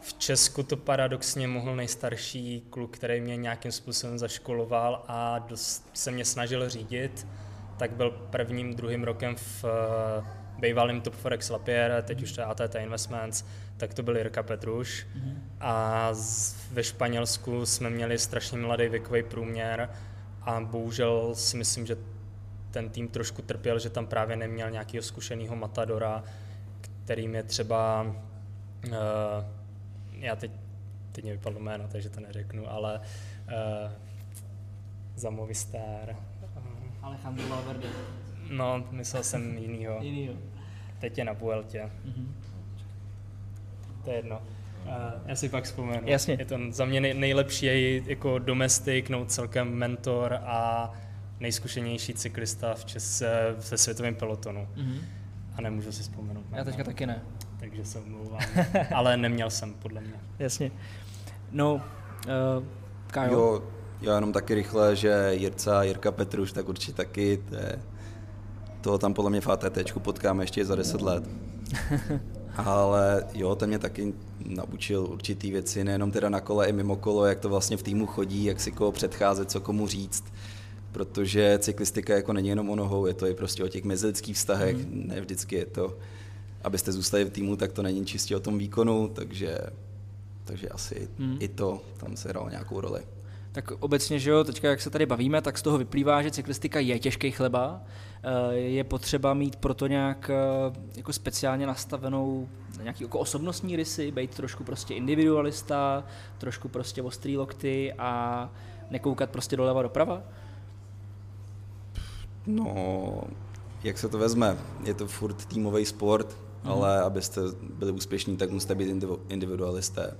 V Česku to paradoxně mohl nejstarší kluk, který mě nějakým způsobem zaškoloval a dost se mě snažil řídit, tak byl prvním, druhým rokem v uh, bývalým Top Forex Lapierre, teď už to je ATT Investments, tak to byl Jirka Petruš. Mm-hmm. A ve Španělsku jsme měli strašně mladý věkový průměr a bohužel si myslím, že ten tým trošku trpěl, že tam právě neměl nějakého zkušeného matadora, kterým je třeba uh, já teď, teď mě vypadlo jméno, takže to neřeknu, ale uh, za Movistar. Alejandro Valverde. No, myslel jsem jinýho. jinýho. Teď je na Vueltě. Mm-hmm. To je jedno. Uh, já si pak vzpomenu. Jasně. Je to za mě nej, nejlepší je jako domestik, no celkem mentor a nejzkušenější cyklista v Čese, ve světovém pelotonu. Mm-hmm. A nemůžu si vzpomenout. Já teďka taky ne takže se omlouvám. *laughs* Ale neměl jsem, podle mě. Jasně. No, uh, Kajo. Jo, já jenom taky rychle, že Jirca, Jirka Petruš, tak určitě taky, to je, toho tam podle mě v ATT potkáme ještě za 10 let. *laughs* Ale jo, ten mě taky naučil určitý věci, nejenom teda na kole, i mimo kolo, jak to vlastně v týmu chodí, jak si koho předcházet, co komu říct. Protože cyklistika jako není jenom o nohou, je to i prostě o těch mezilidských vztahech, mm. ne vždycky je to abyste zůstali v týmu, tak to není čistě o tom výkonu, takže, takže asi hmm. i to tam se hralo nějakou roli. Tak obecně, že jo, teďka jak se tady bavíme, tak z toho vyplývá, že cyklistika je těžký chleba. Eh, je potřeba mít proto nějak eh, jako speciálně nastavenou nějaký jako osobnostní rysy, být trošku prostě individualista, trošku prostě ostrý lokty a nekoukat prostě doleva doprava? No, jak se to vezme? Je to furt týmový sport, ale abyste byli úspěšní, tak musíte být individualisté.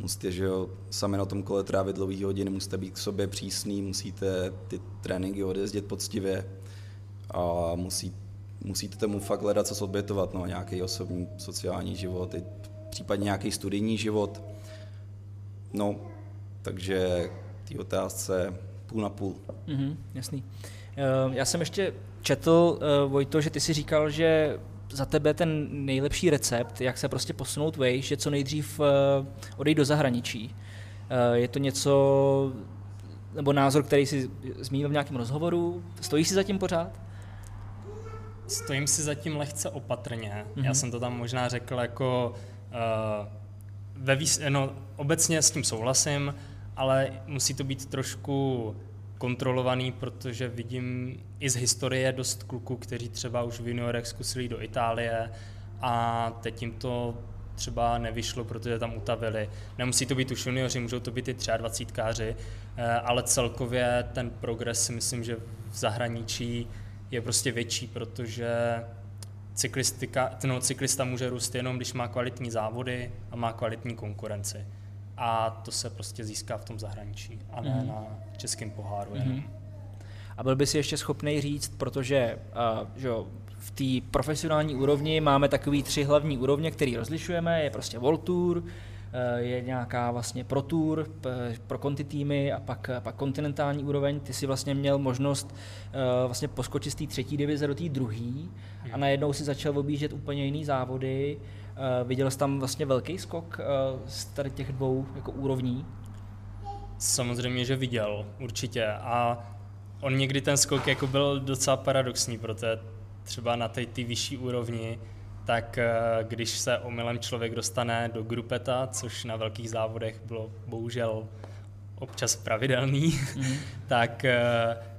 Musíte, že jo, sami na tom kole trávit dlouhý hodiny, musíte být k sobě přísný, musíte ty tréninky odjezdit poctivě a musí, musíte tomu fakt hledat, co odbětovat, no, nějaký osobní, sociální život, i případně nějaký studijní život. No, takže ty otázce půl na půl. Mm-hmm, jasný. Eh, já jsem ještě četl, eh, Vojto, že ty si říkal, že za tebe ten nejlepší recept, jak se prostě posunout vejš, je co nejdřív eh, odejít do zahraničí. Je to něco, nebo názor, který si zmínil v nějakém rozhovoru, stojíš si zatím pořád? Stojím si zatím lehce opatrně. Mm-hmm. Já mhm. jsem to tam možná řekl jako uh, ve výs- no, obecně s tím souhlasím, ale musí to být trošku kontrolovaný, protože vidím i z historie dost kluků, kteří třeba už v juniorech zkusili do Itálie a teď jim to třeba nevyšlo, protože tam utavili. Nemusí to být už junioři, můžou to být i 23 káři, eh, ale celkově ten progres si myslím, že v zahraničí je prostě větší, protože cyklistika, no, cyklista může růst jenom, když má kvalitní závody a má kvalitní konkurenci a to se prostě získá v tom zahraničí a ne mm. na českém poháru. Mm. A byl by si ještě schopný říct, protože uh, že jo, v té profesionální úrovni máme takový tři hlavní úrovně, které rozlišujeme, je prostě World Tour, eh, je nějaká vlastně Pro Tour pro konti týmy a pak, pak kontinentální úroveň. Ty si vlastně měl možnost vlastně poskočit z té třetí divize do té druhé a mhm. najednou si začal objíždět úplně jiný závody. Viděl jsi tam vlastně velký skok z tady těch dvou jako úrovní? Samozřejmě, že viděl, určitě. A on někdy ten skok jako byl docela paradoxní, protože třeba na té vyšší úrovni, tak uh, když se omylem člověk dostane do grupeta, což na velkých závodech bylo bohužel občas pravidelný, mm. *laughs* tak,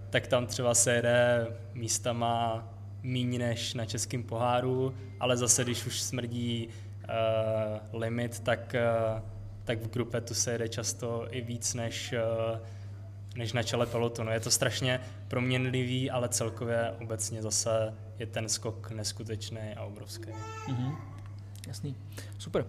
tak tam třeba se jede místama míň než na českém poháru, ale zase, když už smrdí uh, limit, tak, uh, tak v grupetu se jede často i víc než, uh, než na čele pelotonu. Je to strašně proměnlivý, ale celkově obecně zase je ten skok neskutečný a obrovský. Mm-hmm. Jasný, super.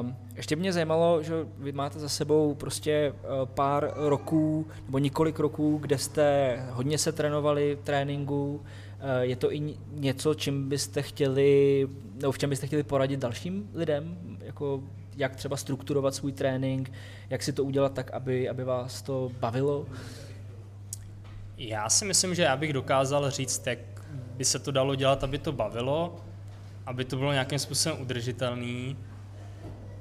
Um, ještě mě zajímalo, že vy máte za sebou prostě uh, pár roků nebo několik roků, kde jste hodně se trénovali v tréninku, Eh, je to i něco, čím byste chtěli, nebo v čem byste chtěli poradit dalším lidem, jako jak třeba strukturovat svůj trénink, jak si to udělat tak, aby, aby vás to bavilo? Já si myslím, že já bych dokázal říct, jak by se to dalo dělat, aby to bavilo, aby to bylo nějakým způsobem udržitelný,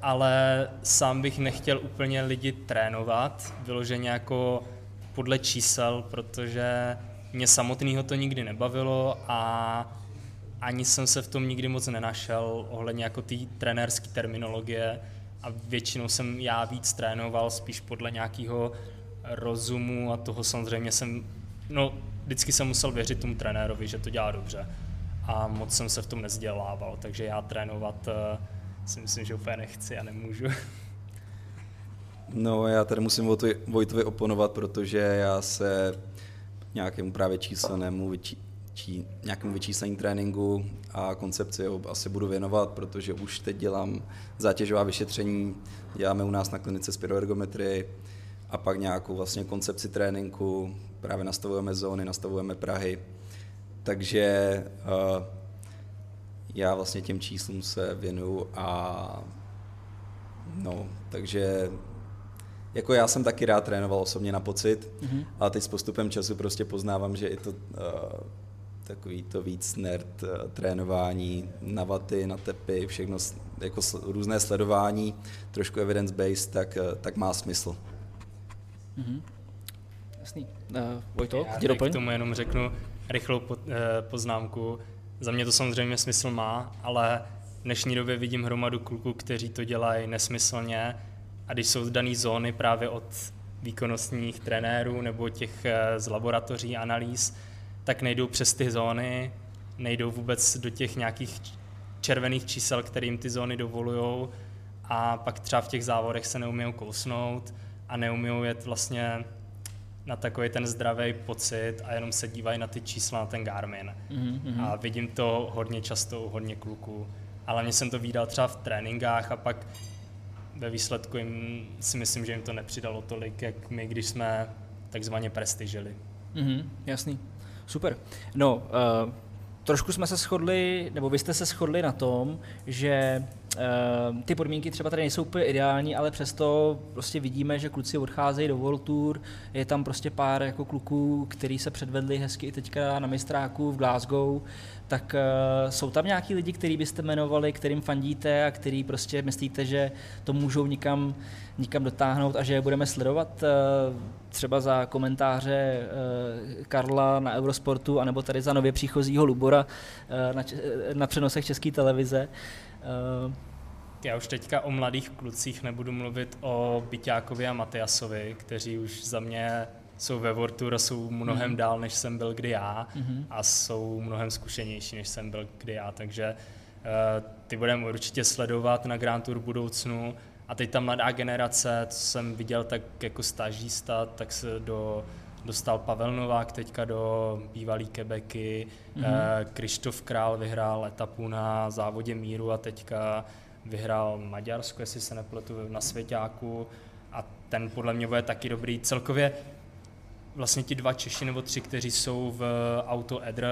ale sám bych nechtěl úplně lidi trénovat, vyloženě jako podle čísel, protože mě samotného to nikdy nebavilo a ani jsem se v tom nikdy moc nenašel ohledně jako té trenérské terminologie a většinou jsem já víc trénoval spíš podle nějakého rozumu a toho samozřejmě jsem, no vždycky jsem musel věřit tomu trenérovi, že to dělá dobře a moc jsem se v tom nezdělával, takže já trénovat uh, si myslím, že úplně nechci a nemůžu. No já tady musím Vojtovi oponovat, protože já se nějakému právě číselnému či, nějakému vyčíslení tréninku a koncepci ho asi budu věnovat, protože už teď dělám zátěžová vyšetření, děláme u nás na klinice spiroergometrii a pak nějakou vlastně koncepci tréninku, právě nastavujeme zóny, nastavujeme Prahy, takže uh, já vlastně těm číslům se věnuju a no, takže jako já jsem taky rád trénoval osobně na pocit, mm-hmm. ale teď s postupem času prostě poznávám, že i to uh, takový to víc nerd uh, trénování na vaty, na tepy, všechno jako různé sledování, trošku evidence-based, tak, uh, tak má smysl. Mm-hmm. Jasný. Uh, Vojto, Já k tomu jenom řeknu rychlou po, uh, poznámku. Za mě to samozřejmě smysl má, ale v dnešní době vidím hromadu kluků, kteří to dělají nesmyslně, a když jsou dané zóny právě od výkonnostních trenérů nebo těch eh, z laboratoří analýz, tak nejdou přes ty zóny, nejdou vůbec do těch nějakých červených čísel, kterým ty zóny dovolují a pak třeba v těch závodech se neumí kousnout a neumí jet vlastně na takový ten zdravý pocit a jenom se dívají na ty čísla na ten Garmin. Mm-hmm. A vidím to hodně často u hodně kluků. Ale mě jsem to viděl třeba v tréninkách a pak ve výsledku jim si myslím, že jim to nepřidalo tolik, jak my, když jsme takzvaně prestižili. Mm-hmm, jasný. Super. No, uh, trošku jsme se shodli, nebo vy jste se shodli na tom, že ty podmínky třeba tady nejsou úplně ideální, ale přesto prostě vidíme, že kluci odcházejí do World Tour, je tam prostě pár jako kluků, který se předvedli hezky i teďka na mistráku v Glasgow, tak uh, jsou tam nějaký lidi, který byste jmenovali, kterým fandíte a který prostě myslíte, že to můžou nikam, nikam dotáhnout a že je budeme sledovat? Uh, třeba za komentáře uh, Karla na Eurosportu anebo tady za nově příchozího Lubora uh, na, na přenosech České televize. Uh, já už teďka o mladých klucích nebudu mluvit o Byťákovi a Matiasovi, kteří už za mě jsou ve World jsou mnohem mm. dál, než jsem byl kdy já mm. a jsou mnohem zkušenější, než jsem byl kdy já, takže uh, ty budeme určitě sledovat na Grand Tour budoucnu a teď ta mladá generace, co jsem viděl tak jako stážista, tak se do, dostal Pavel Novák teďka do bývalý Quebecy, mm. uh, Krištof Král vyhrál etapu na závodě míru a teďka vyhrál Maďarsko, jestli se nepletu, na Svěťáku a ten podle mě bude taky dobrý. Celkově vlastně ti dva Češi nebo tři, kteří jsou v Auto Edr,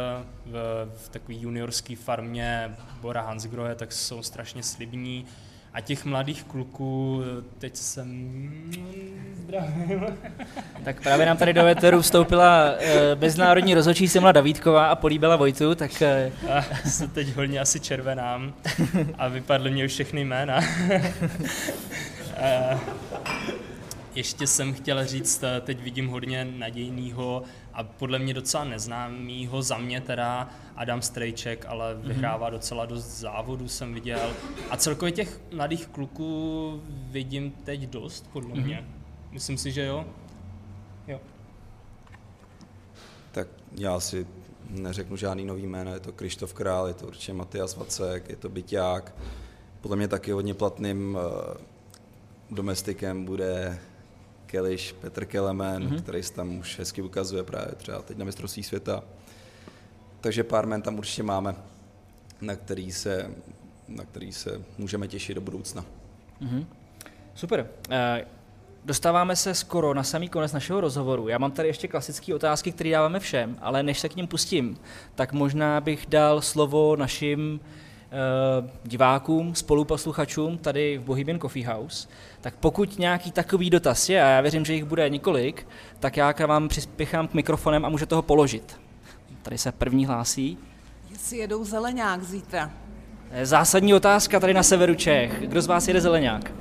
v, v takové juniorské farmě Bora Hansgrohe, tak jsou strašně slibní. A těch mladých kluků, teď jsem... Zdravím. *laughs* Tak právě nám tady do veteru vstoupila e, mezinárodní rozhodčí Simla Davídková a políbila Vojtu, tak... E... A se teď hodně asi červenám a vypadly mě už všechny jména. *laughs* e, ještě jsem chtěl říct, eh, teď vidím hodně nadějného a podle mě docela neznámýho za mě teda Adam Strejček, ale mhm. vyhrává docela dost závodů, jsem viděl. A celkově těch mladých kluků vidím teď dost, podle mm-hmm. mě. Myslím si, že jo. Jo. Tak já si neřeknu žádný nový jméno, je to Krištof Král, je to určitě Matias Vacek, je to Byťák. Podle mě taky hodně platným uh, domestikem bude Keliš, Petr Kelemen, mm-hmm. který se tam už hezky ukazuje právě třeba teď na mistrovství světa. Takže pár men tam určitě máme, na který se, na který se můžeme těšit do budoucna. Mm-hmm. Super. Uh, dostáváme se skoro na samý konec našeho rozhovoru. Já mám tady ještě klasické otázky, které dáváme všem, ale než se k ním pustím, tak možná bych dal slovo našim uh, divákům, spoluposluchačům tady v Bohemian Coffee House. Tak pokud nějaký takový dotaz je, a já věřím, že jich bude několik, tak já k vám přispěchám k mikrofonem a můžete ho položit. Tady se první hlásí. Jestli jedou zeleňák zítra. Zásadní otázka tady na severu Čech. Kdo z vás jede zeleňák?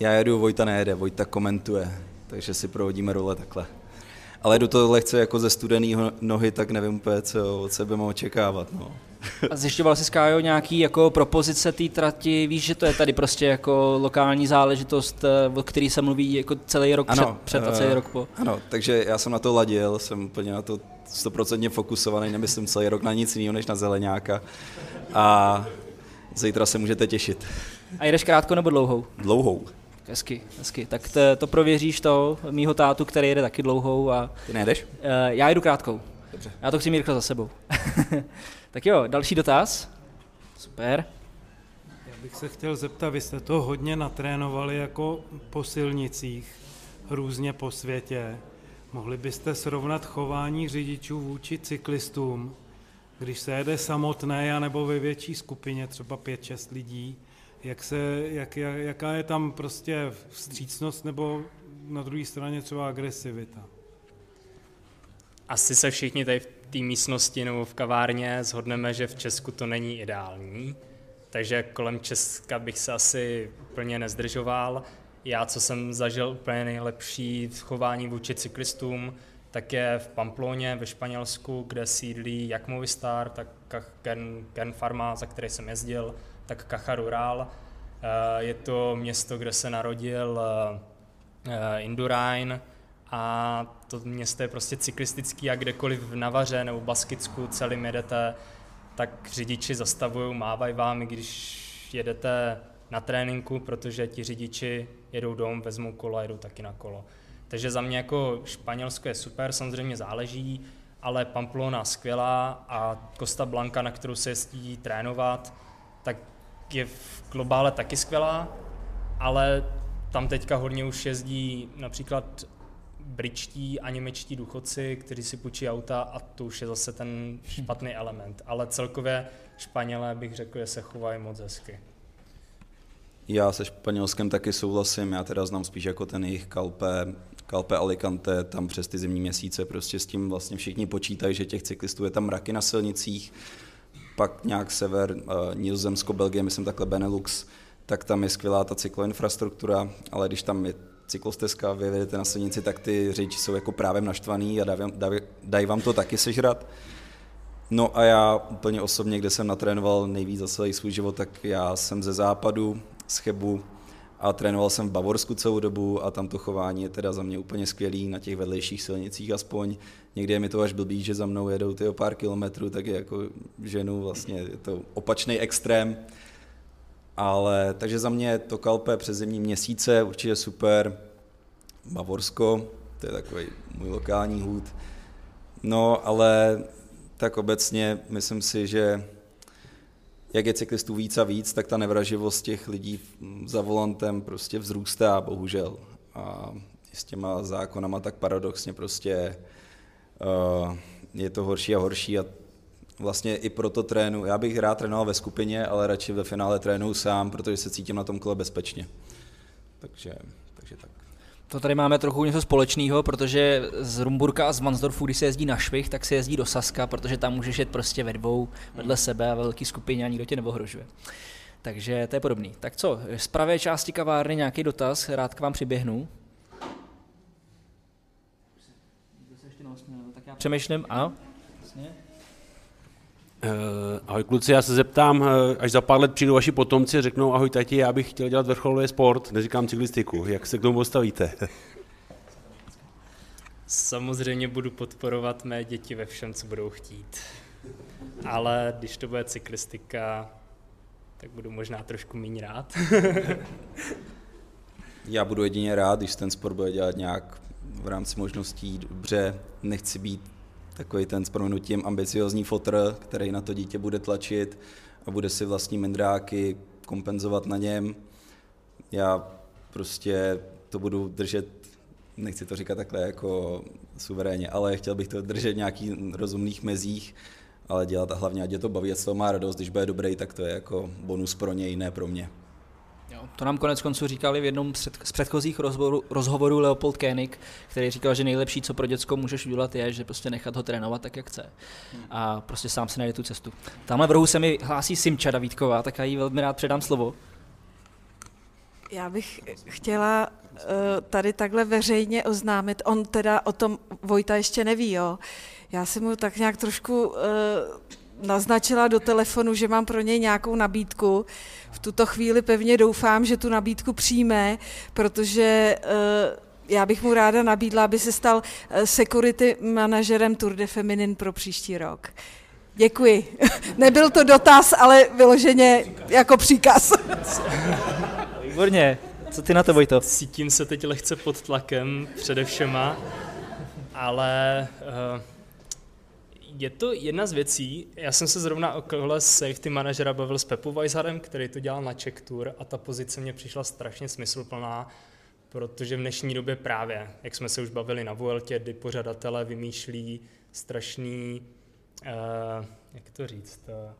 Já jedu, Vojta nejede, Vojta komentuje, takže si prohodíme role takhle. Ale jdu to lehce jako ze studeného nohy, tak nevím úplně, co od sebe mám očekávat. No. A zjišťoval jsi, Skájo, nějaký jako propozice té trati? Víš, že to je tady prostě jako lokální záležitost, eh, o který se mluví jako celý rok ano, před, před a celý uh, rok po? Ano, takže já jsem na to ladil, jsem úplně na to stoprocentně fokusovaný, nemyslím celý rok na nic jiného než na zeleňáka. A zítra se můžete těšit. A jedeš krátko nebo dlouhou? Dlouhou. Hezky, hezky. Tak to, to prověříš to, mýho tátu, který jede taky dlouhou. A, Ty nejedeš? Uh, já jedu krátkou. Dobře. Já to chci mít rychle za sebou. *laughs* tak jo, další dotaz. Super. Já bych se chtěl zeptat, vy jste to hodně natrénovali jako po silnicích, různě po světě. Mohli byste srovnat chování řidičů vůči cyklistům, když se jede samotné, nebo ve větší skupině, třeba 5-6 lidí, jak se, jak, jaká je tam prostě vstřícnost nebo na druhé straně třeba agresivita? Asi se všichni tady v té místnosti nebo v kavárně zhodneme, že v Česku to není ideální, takže kolem Česka bych se asi úplně nezdržoval. Já, co jsem zažil úplně nejlepší chování vůči cyklistům, tak je v Pamploně ve Španělsku, kde sídlí jak Movistar, tak Kern, Kern Pharma, za který jsem jezdil, tak Caja Rural. Eh, je to město, kde se narodil eh, eh, Indurain a to město je prostě cyklistický a kdekoliv v Navaře nebo Baskicku celým jedete, tak řidiči zastavují, mávají vám, když jedete na tréninku, protože ti řidiči jedou dom, vezmou kolo a jedou taky na kolo. Takže za mě jako Španělsko je super, samozřejmě záleží, ale Pamplona skvělá a Costa Blanca, na kterou se jezdí trénovat, tak je v globále taky skvělá, ale tam teďka hodně už jezdí například britští a němečtí důchodci, kteří si půjčí auta a to už je zase ten špatný element. Ale celkově Španělé bych řekl, že se chovají moc hezky. Já se Španělskem taky souhlasím, já teda znám spíš jako ten jejich Calpe, Calpe Alicante, tam přes ty zimní měsíce prostě s tím vlastně všichni počítají, že těch cyklistů je tam mraky na silnicích, pak nějak sever, uh, Nizozemsko, Belgie, myslím takhle Benelux, tak tam je skvělá ta cykloinfrastruktura, ale když tam je cyklostezka, vy vyjedete na silnici, tak ty řidiči jsou jako právě naštvaný a dají, dají, dají vám to taky sežrat. No a já úplně osobně, kde jsem natrénoval nejvíc za celý svůj život, tak já jsem ze západu, z Chebu a trénoval jsem v Bavorsku celou dobu a tam to chování je teda za mě úplně skvělý na těch vedlejších silnicích aspoň. Někdy je mi to až blbý, že za mnou jedou ty o pár kilometrů, tak je jako ženu vlastně je to opačný extrém. Ale takže za mě to Kalpe přes zimní měsíce určitě super. Bavorsko, to je takový můj lokální hůd. No, ale tak obecně myslím si, že jak je cyklistů víc a víc, tak ta nevraživost těch lidí za volantem prostě vzrůstá, bohužel. A s těma zákonama tak paradoxně prostě uh, je to horší a horší a vlastně i proto trénu. Já bych rád trénoval ve skupině, ale radši ve finále trénuju sám, protože se cítím na tom kole bezpečně. Takže, takže tak. To tady máme trochu něco společného, protože z Rumburka a z Mansdorfu, když se jezdí na Švih, tak se jezdí do Saska, protože tam můžeš jet prostě ve dvou vedle sebe a ve velké skupině a nikdo tě neohrožuje. Takže to je podobný. Tak co, z pravé části kavárny nějaký dotaz, rád k vám přiběhnu. Přemýšlím, a? Uh, ahoj kluci, já se zeptám, eh, až za pár let přijdou vaši potomci a řeknou, ahoj tati, já bych chtěl dělat vrcholový sport, neříkám cyklistiku, jak se k tomu postavíte? *laughs* Samozřejmě budu podporovat mé děti ve všem, co budou chtít. Ale když to bude cyklistika, tak budu možná trošku méně rád. *laughs* já budu jedině rád, když ten sport bude dělat nějak v rámci možností dobře. Nechci být takový ten s proměnutím ambiciozní fotr, který na to dítě bude tlačit a bude si vlastní mindráky kompenzovat na něm. Já prostě to budu držet, nechci to říkat takhle jako suverénně, ale chtěl bych to držet v nějakých rozumných mezích, ale dělat a hlavně, ať je to baví, ať to má radost, když bude dobrý, tak to je jako bonus pro něj, ne pro mě. Jo, to nám konec konců říkali v jednom z předchozích rozhovorů, rozhovorů Leopold Koenig, který říkal, že nejlepší, co pro děcko můžeš udělat, je, že prostě nechat ho trénovat tak, jak chce. A prostě sám si najde tu cestu. Tamhle v rohu se mi hlásí Simča Davídková, tak já jí velmi rád předám slovo. Já bych chtěla uh, tady takhle veřejně oznámit, on teda o tom Vojta ještě neví, jo. Já jsem mu tak nějak trošku uh, naznačila do telefonu, že mám pro něj nějakou nabídku. V tuto chvíli pevně doufám, že tu nabídku přijme, protože uh, já bych mu ráda nabídla, aby se stal security manažerem Tour de Feminin pro příští rok. Děkuji. *laughs* Nebyl to dotaz, ale vyloženě jako příkaz. *laughs* Výborně. Co ty na to, Vojto? Cítím se teď lehce pod tlakem předevšema, ale uh, je to jedna z věcí. Já jsem se zrovna okolo safety manažera bavil s Pepu Weisharem, který to dělal na Czech Tour a ta pozice mě přišla strašně smysluplná, protože v dnešní době právě, jak jsme se už bavili na Vueltě, kdy pořadatelé vymýšlí strašný, uh, jak to říct, uh,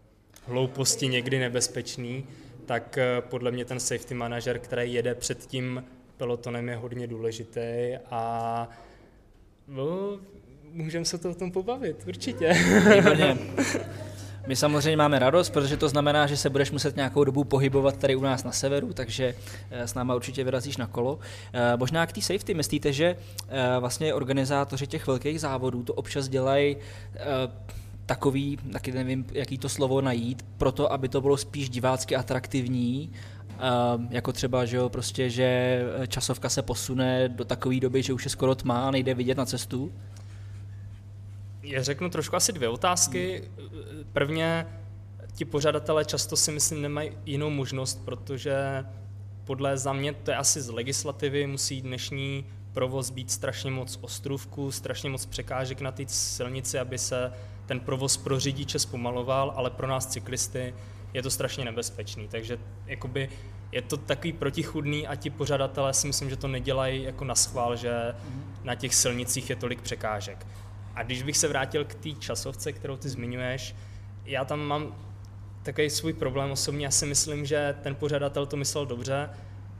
hlouposti někdy nebezpečný, tak uh, podle mě ten safety manažer, který jede před tím pelotonem, je hodně důležitý a no, můžeme se to o tom pobavit, určitě. Výborně. *laughs* My samozřejmě máme radost, protože to znamená, že se budeš muset nějakou dobu pohybovat tady u nás na severu, takže eh, s náma určitě vyrazíš na kolo. Eh, možná k té safety, myslíte, že eh, vlastně organizátoři těch velkých závodů to občas dělají takový, taky nevím, jaký to slovo najít, proto, aby to bylo spíš divácky atraktivní, jako třeba, že jo, prostě, že časovka se posune do takové doby, že už je skoro tma a nejde vidět na cestu? Já řeknu trošku asi dvě otázky. Prvně, ti pořadatelé často si myslím nemají jinou možnost, protože podle za mě, to je asi z legislativy, musí dnešní provoz být strašně moc ostrůvků, strašně moc překážek na té silnici, aby se ten provoz pro řidiče zpomaloval, ale pro nás cyklisty je to strašně nebezpečný. Takže jakoby je to takový protichudný a ti pořadatelé si myslím, že to nedělají jako na schvál, že na těch silnicích je tolik překážek. A když bych se vrátil k té časovce, kterou ty zmiňuješ, já tam mám takový svůj problém osobně. Já si myslím, že ten pořadatel to myslel dobře.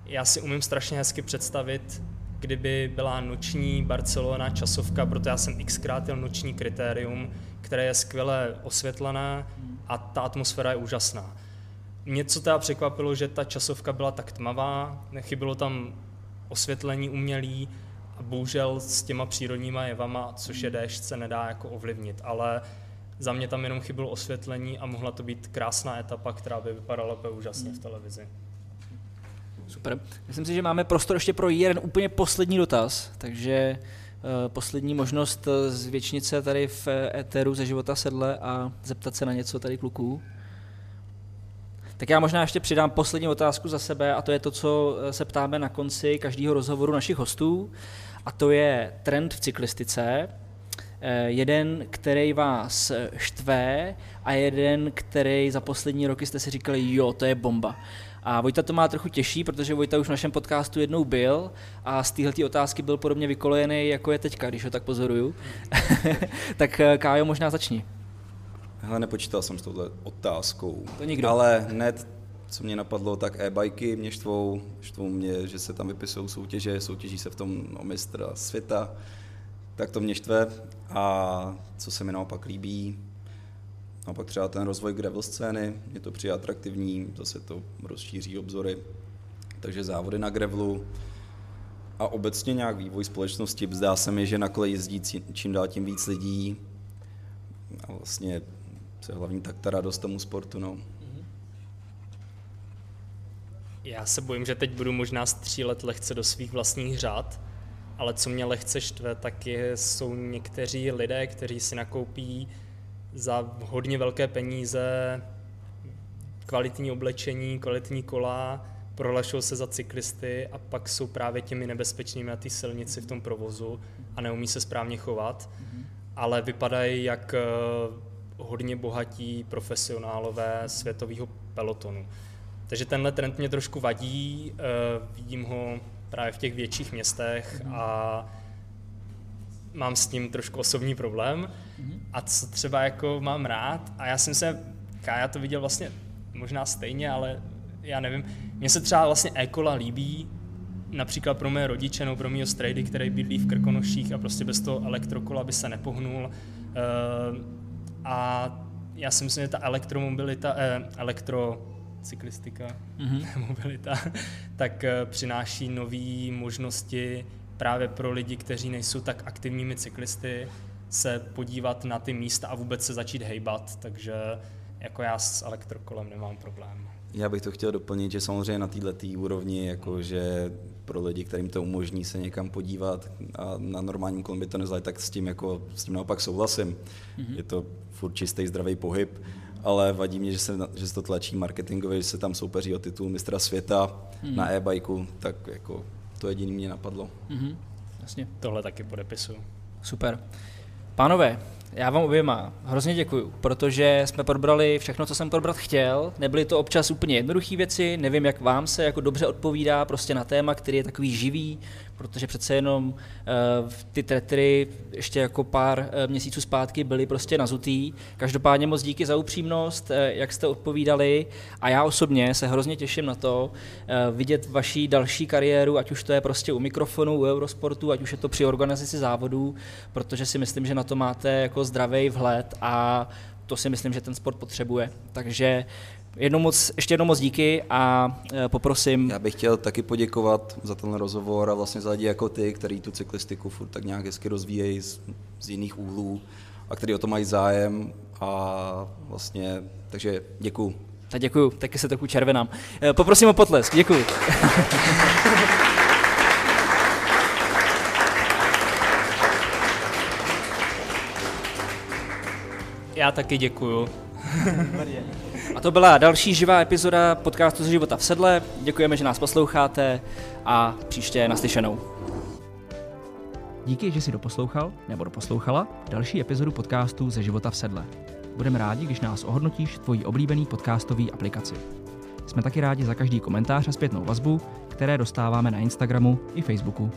Já si umím strašně hezky představit, kdyby byla noční Barcelona časovka, proto já jsem xkrát jel noční kritérium, které je skvěle osvětlené a ta atmosféra je úžasná. Mě co teda překvapilo, že ta časovka byla tak tmavá, nechybilo tam osvětlení umělý a bohužel s těma přírodníma jevama, což je déšť, se nedá jako ovlivnit, ale za mě tam jenom chybilo osvětlení a mohla to být krásná etapa, která by vypadala úplně úžasně v televizi. Super. Myslím si, že máme prostor ještě pro jeden úplně poslední dotaz, takže uh, poslední možnost eh, zvětšnit se tady v éteru ze života sedle a zeptat se na něco tady kluků. Tak já možná ještě přidám poslední otázku za sebe a to je to, co eh, se ptáme na konci každého rozhovoru našich hostů a to je trend v cyklistice. Jeden, který vás štve a jeden, který za poslední roky jste si říkali, jo, to je bomba. A Vojta to má trochu těžší, protože Vojta už v našem podcastu jednou byl a z téhle otázky byl podobně vykolejený, jako je teďka, když ho tak pozoruju. *laughs* tak eh, Kájo, možná začni. Hele, nepočítal jsem s touhle otázkou. To nikdo. Ale hned, co mě napadlo, tak e-bajky mě štvou, štvou mě, že se tam vypisují soutěže, soutěží se v tom o mistra světa, tak to mě štve. A co se mi naopak líbí, a pak třeba ten rozvoj gravel scény, je to přijde atraktivní, zase to rozšíří obzory. Takže závody na gravelu a obecně nějak vývoj společnosti. Zdá se mi, že na kole jezdí čím dál tím víc lidí a vlastně se hlavní tak ta radost tomu sportu. No. Já se bojím, že teď budu možná střílet lehce do svých vlastních řád, ale co mě lehce štve, tak je, jsou někteří lidé, kteří si nakoupí za hodně velké peníze kvalitní oblečení, kvalitní kola, prohlašují se za cyklisty a pak jsou právě těmi nebezpečnými na té silnici v tom provozu a neumí se správně chovat, ale vypadají jak eh, hodně bohatí profesionálové světového pelotonu. Takže tenhle trend mě trošku vadí, eh, vidím ho právě v těch větších městech a mám s tím trošku osobní problém. Mm-hmm. A co třeba jako mám rád, a já jsem se, Kája to viděl vlastně možná stejně, ale já nevím, mně se třeba vlastně e líbí, například pro mé rodiče nebo pro mého strejdy, který bydlí v Krkonoších a prostě bez toho elektrokola by se nepohnul. Uh, a já si myslím, že ta elektromobilita, eh, elektrocyklistika, mm-hmm. *laughs* mobilita, tak uh, přináší nové možnosti právě pro lidi, kteří nejsou tak aktivními cyklisty, se podívat na ty místa a vůbec se začít hejbat, takže jako já s elektrokolem nemám problém. Já bych to chtěl doplnit, že samozřejmě na této úrovni, jako že pro lidi, kterým to umožní se někam podívat a na normálním kolem by to nezvládli, tak s tím, jako, s tím naopak souhlasím. Mm-hmm. Je to furt čistý zdravý pohyb, ale vadí mě, že se, že se to tlačí marketingově, že se tam soupeří o titul mistra světa mm-hmm. na e-bajku, tak jako to jediný mě napadlo. Mm-hmm. Jasně. Tohle taky podepisuju. Super. Pánové, já vám oběma hrozně děkuju, protože jsme probrali všechno, co jsem probrat chtěl. Nebyly to občas úplně jednoduché věci, nevím, jak vám se jako dobře odpovídá prostě na téma, který je takový živý, protože přece jenom uh, ty tretry ještě jako pár uh, měsíců zpátky byly prostě nazutý. Každopádně moc díky za upřímnost, uh, jak jste odpovídali a já osobně se hrozně těším na to vidět vaší další kariéru, ať už to je prostě u mikrofonu, u Eurosportu, ať už je to při organizaci závodů, protože si myslím, že na to máte jako zdravý vhled a to si myslím, že ten sport potřebuje. Takže Jednou moc, ještě jednou moc díky a e, poprosím. Já bych chtěl taky poděkovat za ten rozhovor a vlastně za lidi jako ty, který tu cyklistiku furt tak nějak hezky rozvíjejí z, z jiných úhlů a který o to mají zájem a vlastně, takže děkuju. Tak děkuju, taky se trochu červenám. E, poprosím o potlesk, děkuju. *laughs* Já taky děkuju. *laughs* A to byla další živá epizoda podcastu ze života v sedle. Děkujeme, že nás posloucháte a příště naslyšenou. Díky, že jsi doposlouchal nebo doposlouchala další epizodu podcastu ze života v sedle. Budeme rádi, když nás ohodnotíš tvojí oblíbený podcastový aplikaci. Jsme taky rádi za každý komentář a zpětnou vazbu, které dostáváme na Instagramu i Facebooku.